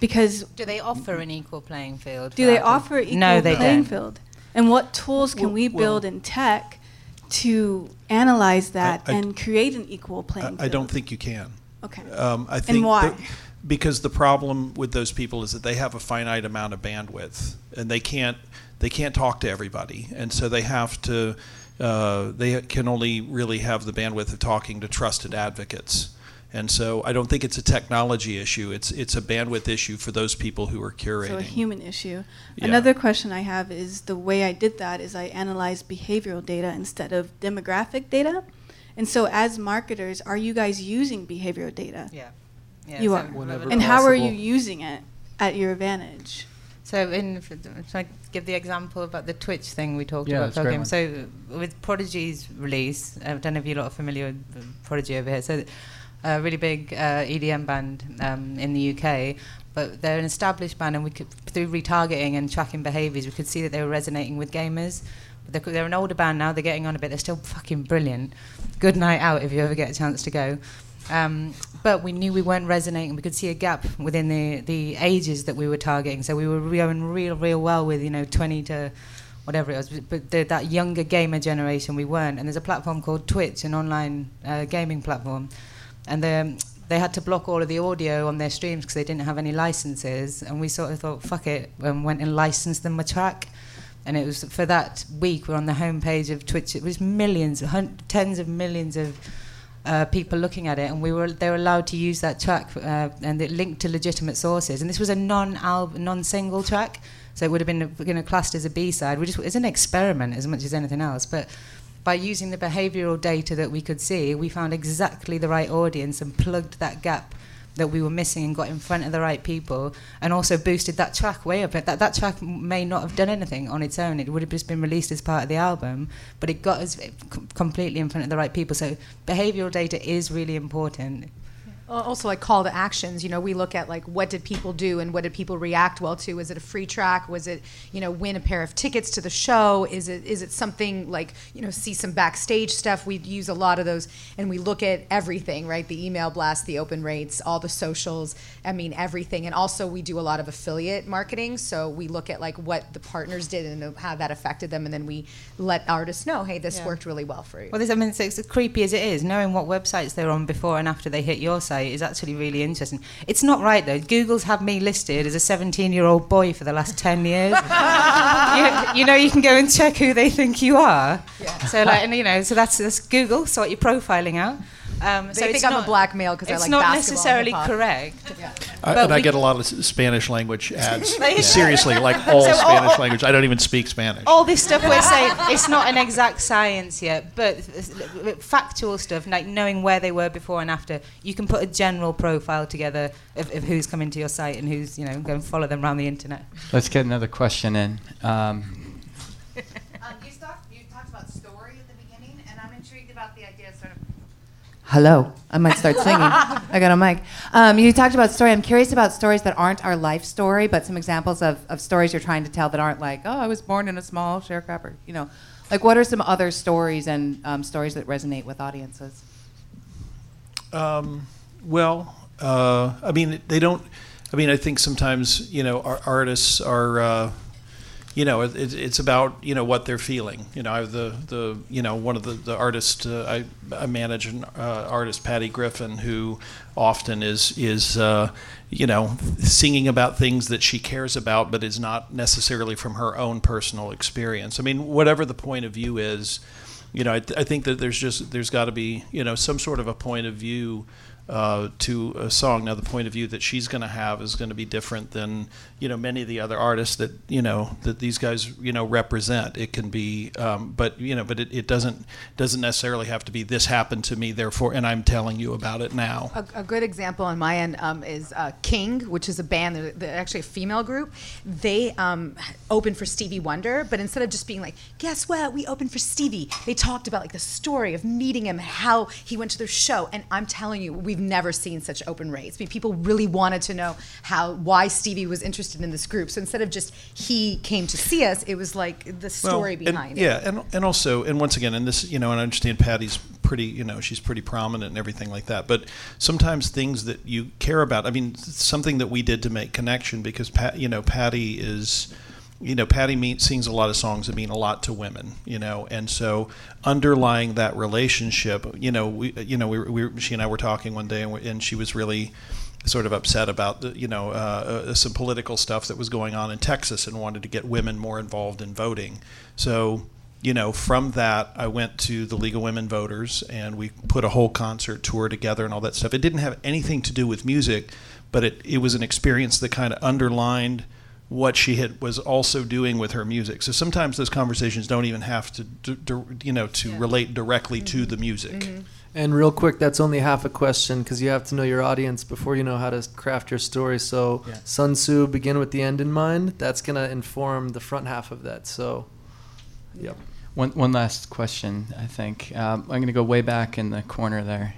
Because Do they offer an equal playing field? do they artists? offer equal no, they playing don't. field? And what tools can Well- we well- build in tech to analyze that I- and create an equal playing I, field? I don't think you can. Okay. Um, I think why? that- because the problem with those people is that they have a finite amount of bandwidth, and they can't they can't talk to everybody, and so they have to uh, they can only really have the bandwidth of talking to trusted advocates. And so I don't think it's a technology issue. It's it's a bandwidth issue for those people who are curating. So a human issue. Yeah. Another question I have is the way I did that is I analyzed behavioral data instead of demographic data. And so as marketers, are you guys using behavioral data? Yeah. yeah You are. Whenever And how are you using it at your advantage? So, in should I give the example about the Twitch thing we talked Yeah, about? that's great game? one. So, with Prodigy's release, I don't know if you're a lot familiar with Prodigy over here. So, a really big uh, EDM band um, in the UK, but they're an established band, and we could through retargeting and tracking behaviours, we could see that they were resonating with gamers. But they're, they're an older band now; they're getting on a bit. They're still fucking brilliant. Good night out if you ever get a chance to go. Um, but we knew we weren't resonating. We could see a gap within the, the ages that we were targeting. So we were going real, real well with, you know, 20 to whatever it was. But the, that younger gamer generation, we weren't. And there's a platform called Twitch, an online uh, gaming platform. And um, they had to block all of the audio on their streams because they didn't have any licenses. And we sort of thought, fuck it, and went and licensed them a track. And it was for that week, we're on the homepage of Twitch. It was millions, tens of millions of uh, people looking at it, and we were they were allowed to use that track, uh, and it linked to legitimate sources. And this was a non-album, non-single track, so it would have been you know classed as a B-side. We just it's an experiment as much as anything else, but. By using the behavioural data that we could see, we found exactly the right audience and plugged that gap that we were missing and got in front of the right people, and also boosted that track way up. That that track may not have done anything on its own; it would have just been released as part of the album, but it got us eh, completely in front of the right people. So behavioural data is really important. Al- Also, like call to actions. You know, we look at like what did people do and what did people react well to. Was it a free track? Was it you know win a pair of tickets to the show? Is it is it something like you know see some backstage stuff? We use a lot of those, and we look at everything, right? The email blast, the open rates, all the socials. I mean everything, and also we do a lot of affiliate marketing. So we look at like what the partners did and how that affected them, and then we let artists know, hey, this Yeah. worked really well for you. Well, this, I mean, it's, it's as creepy as it is. Knowing what websites they're on before and after they hit your site is actually really interesting. It's not right though. Google's had me listed as a 17-year-old boy for the last 10 years. you, you know, you can go and check who they think you are. Yeah. So, like, and, you know, so that's, that's Google. Sort your profiling out. Um, They think it's I'm a black male because I it's like not basketball and necessarily correct. Yeah. I, But and I get a lot of Spanish language ads. Yeah. Seriously, like all So Spanish all- language. I don't even speak Spanish. all this stuff we're saying, it's not an exact science yet, but factual stuff, like knowing where they were before and after, you can put a general profile together of, of who's coming to your site and who's, you know, going to follow them around the internet. Let's get another question in. Um, you, talked, you talked about story at the beginning, and I'm intrigued about the idea of sort of. Hello, I might start singing. I got a mic. Um, you talked about story. I'm curious about stories that aren't our life story, but some examples of, of stories you're trying to tell that aren't like, oh, I was born in a small sharecropper. You know, like what are some other stories and um, stories that resonate with audiences? Um, well, uh, I mean, they don't. I mean, I think sometimes you know, our artists are. Uh, you know, it, it's about you know what they're feeling. You know, I the the you know one of the the artists uh, I, I manage an uh, artist Patty Griffin who often is is uh, you know singing about things that she cares about, but is not necessarily from her own personal experience. I mean, whatever the point of view is, you know, I, th- I think that there's just there's got to be you know some sort of a point of view uh, to a song. Now, the point of view that she's going to have is going to be different than you know many of the other artists that you know that these guys you know represent. It can be, um, but you know, but it, it doesn't doesn't necessarily have to be this happened to me, therefore, and I'm telling you about it now. A, a good example on my end um, is uh, King, which is a band, they're, they're actually a female group. They um, opened for Stevie Wonder, but instead of just being like, guess what, we opened for Stevie, they talked about like the story of meeting him, how he went to their show. And I'm telling you, we've never seen such open rates. I mean, people really wanted to know how why Stevie was interested in this group. So instead of just he came to see us, it was like the Well, story and- behind it. Yeah, and and also, and once again, and this, you know, and I understand Patty's pretty, you know, she's pretty prominent and everything like that. But sometimes things that you care about, I mean, something that we did to make connection because Pat, you know, Patty is. You know, Patty mean, sings a lot of songs that mean a lot to women. You know, and so underlying that relationship, you know, we, you know, we, we, she and I were talking one day, and, we, and she was really, sort of upset about the, you know uh, uh, some political stuff that was going on in Texas and wanted to get women more involved in voting. So you know from that I went to the League of Women Voters and we put a whole concert tour together and all that stuff. It didn't have anything to do with music, but it, it was an experience that kind of underlined what she had was also doing with her music. So sometimes those conversations don't even have to, d- d- you know, to relate directly to the music. And real quick, that's only half a question because you have to know your audience before you know how to craft your story. So, Yeah. Sun Tzu, begin with the end in mind. That's going to inform the front half of that. So, yep. one, one last question, I think. Um, I'm going to go way back in the corner there.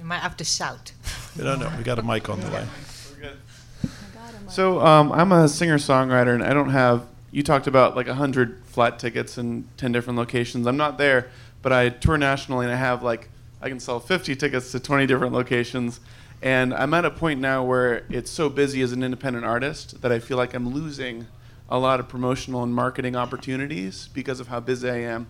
You might have to shout. I don't know. We got a mic on the way. So um, I'm a singer songwriter, and I don't have. You talked about like hundred flat tickets in ten different locations. I'm not there, but I tour nationally, and I have like I can sell 50 tickets to 20 different locations. And I'm at a point now where it's so busy as an independent artist that I feel like I'm losing a lot of promotional and marketing opportunities because of how busy I am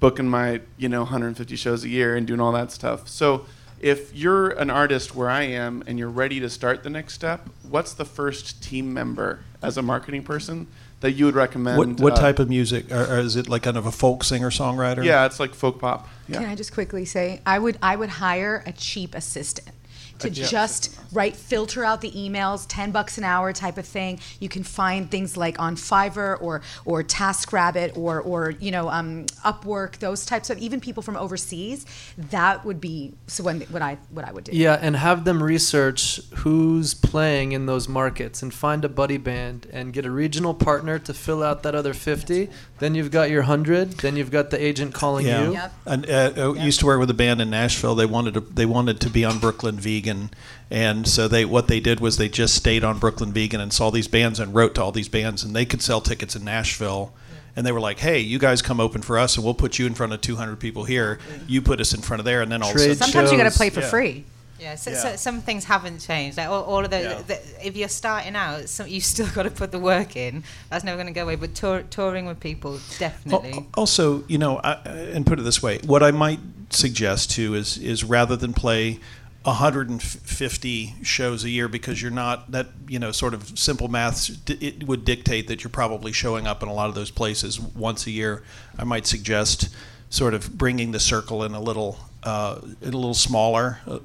booking my, you know, 150 shows a year and doing all that stuff. So if you're an artist where I am and you're ready to start the next step, what's the first team member as a marketing person that you would recommend? What, what uh, type of music? Or, or is it like kind of a folk singer songwriter? Yeah, it's like folk pop. Yeah. Can I just quickly say I would I would hire a cheap assistant to A just right filter out the emails, ten bucks an hour type of thing. You can find things like on Fiverr or or TaskRabbit or or you know um, Upwork, those types of even people from overseas. That would be so when what I what I would do. Yeah, and have them research who's playing in those markets and find a buddy band and get a regional partner to fill out that other 50. Then you've got your 100. Then you've got the agent calling Yeah. you. Yep. And uh, I used to work with a band in Nashville. They wanted to they wanted to be on Brooklyn Vegan, and so they what they did was they just stayed on Brooklyn Vegan and saw these bands and wrote to all these bands, and they could sell tickets in Nashville. And they were like, "Hey, you guys come open for us, and we'll put you in front of 200 people here. You put us in front of there, and then all Trade of a sudden, Sometimes you got to play for yeah. free. Yeah, so, Yeah. So, some things haven't changed. Like all, all of the, Yeah. the, if you're starting out, some, you still got to put the work in. That's never going to go away. But tour, touring with people, definitely. Also, you know, I, and put it this way: what I might suggest too is is rather than play 150 shows a year because you're not that you know sort of simple math it would dictate that you're probably showing up in a lot of those places once a year. I might suggest sort of bringing the circle in a little uh, a little smaller. Uh,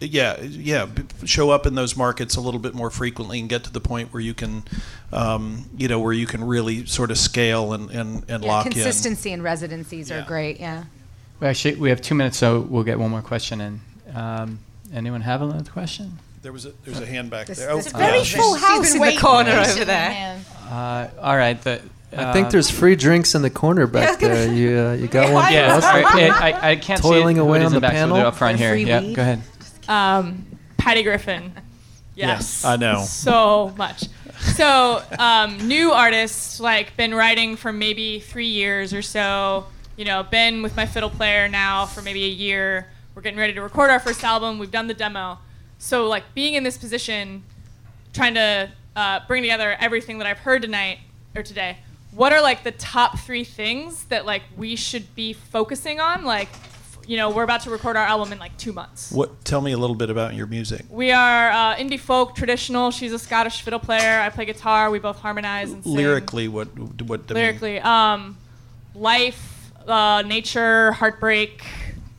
yeah, yeah, show up in those markets a little bit more frequently and get to the point where you can, um, you know, where you can really sort of scale and and, and Yeah, lock in. consistency and residencies are great. Yeah. Well, actually, we have two minutes, so we'll get one more question in. Um, anyone have another question? There was a there's a hand back This- there. Oh, this a very yeah. full She's house in the corner over there. man. Uh, all right. The, I think um, there's free drinks in the corner back there. You uh, you got one for Yeah, us? sorry, I, I can't Toiling see it, away who it is on in the back, so we'll do panel? up front here. Free Yeah, weed? go ahead. Um, Patty Griffin. Yes. Yes, I know. So much. So, um, new artist, like, been writing for maybe three years or so. You know, been with my fiddle player now for maybe a year. We're getting ready to record our first album. We've done the demo. So, like, being in this position, trying to uh, bring together everything that I've heard tonight or today. What are like the top three things that like we should be focusing on? Like, you know, we're about to record our album in like two months. What? Tell me a little bit about your music. We are uh, indie folk, traditional. She's a Scottish fiddle player. I play guitar. We both harmonize and sing. Lyrically, what what? I mean, Lyrically, um, life, uh, nature, heartbreak.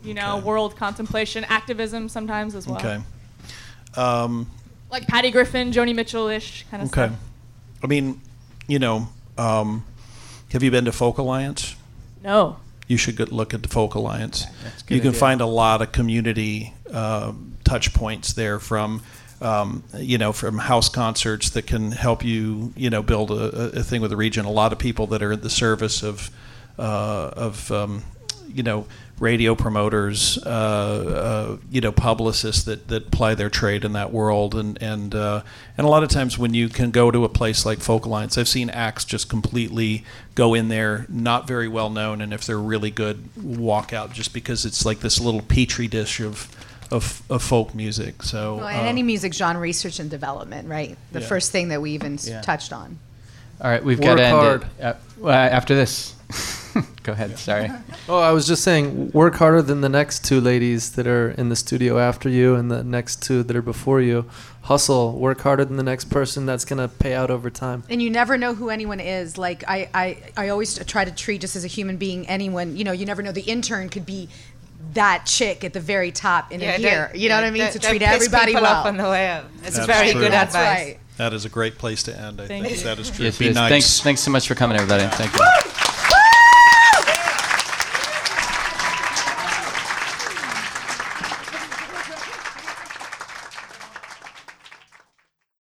You know, Okay. world contemplation, activism sometimes as well. Okay. Um, Like Patty Griffin, Joni Mitchell-ish kind of stuff. okay. stuff. I mean, you know, um, have you been to Folk Alliance? No. you should go look at the Folk Alliance. That's good You can idea. find a lot of community um, touch points there from, um, you know, from house concerts that can help you, you know, build a, a thing with the region. A lot of people that are at the service of, uh, of, um, you know, radio promoters, uh, uh, you know, publicists that, that ply their trade in that world, and and uh, and a lot of times when you can go to a place like Folk Alliance, I've seen acts just completely go in there, not very well known, and if they're really good, walk out just because it's like this little petri dish of of, of folk music. So Well, and uh, any music genre research and development, right? The Yeah. first thing that we even Yeah. touched on. All right, we've Work got to end hard. it. Uh, after this. go ahead. Sorry. Oh, I was just saying, work harder than the next two ladies that are in the studio after you, and the next two that are before you. Hustle, work harder than the next person. That's gonna pay out over time. And you never know who anyone is. Like I, I, I always try to treat just as a human being anyone. You know, you never know. The intern could be that chick at the very top in Yeah, a year. You know what I mean? don't- To treat everybody well. off on the way up. It's That's very true. good That's advice. right. that is a great place to end. I Thank think you. that is true. Yes, Be yes. nice. Thanks, thanks so much for coming, everybody. Thank you.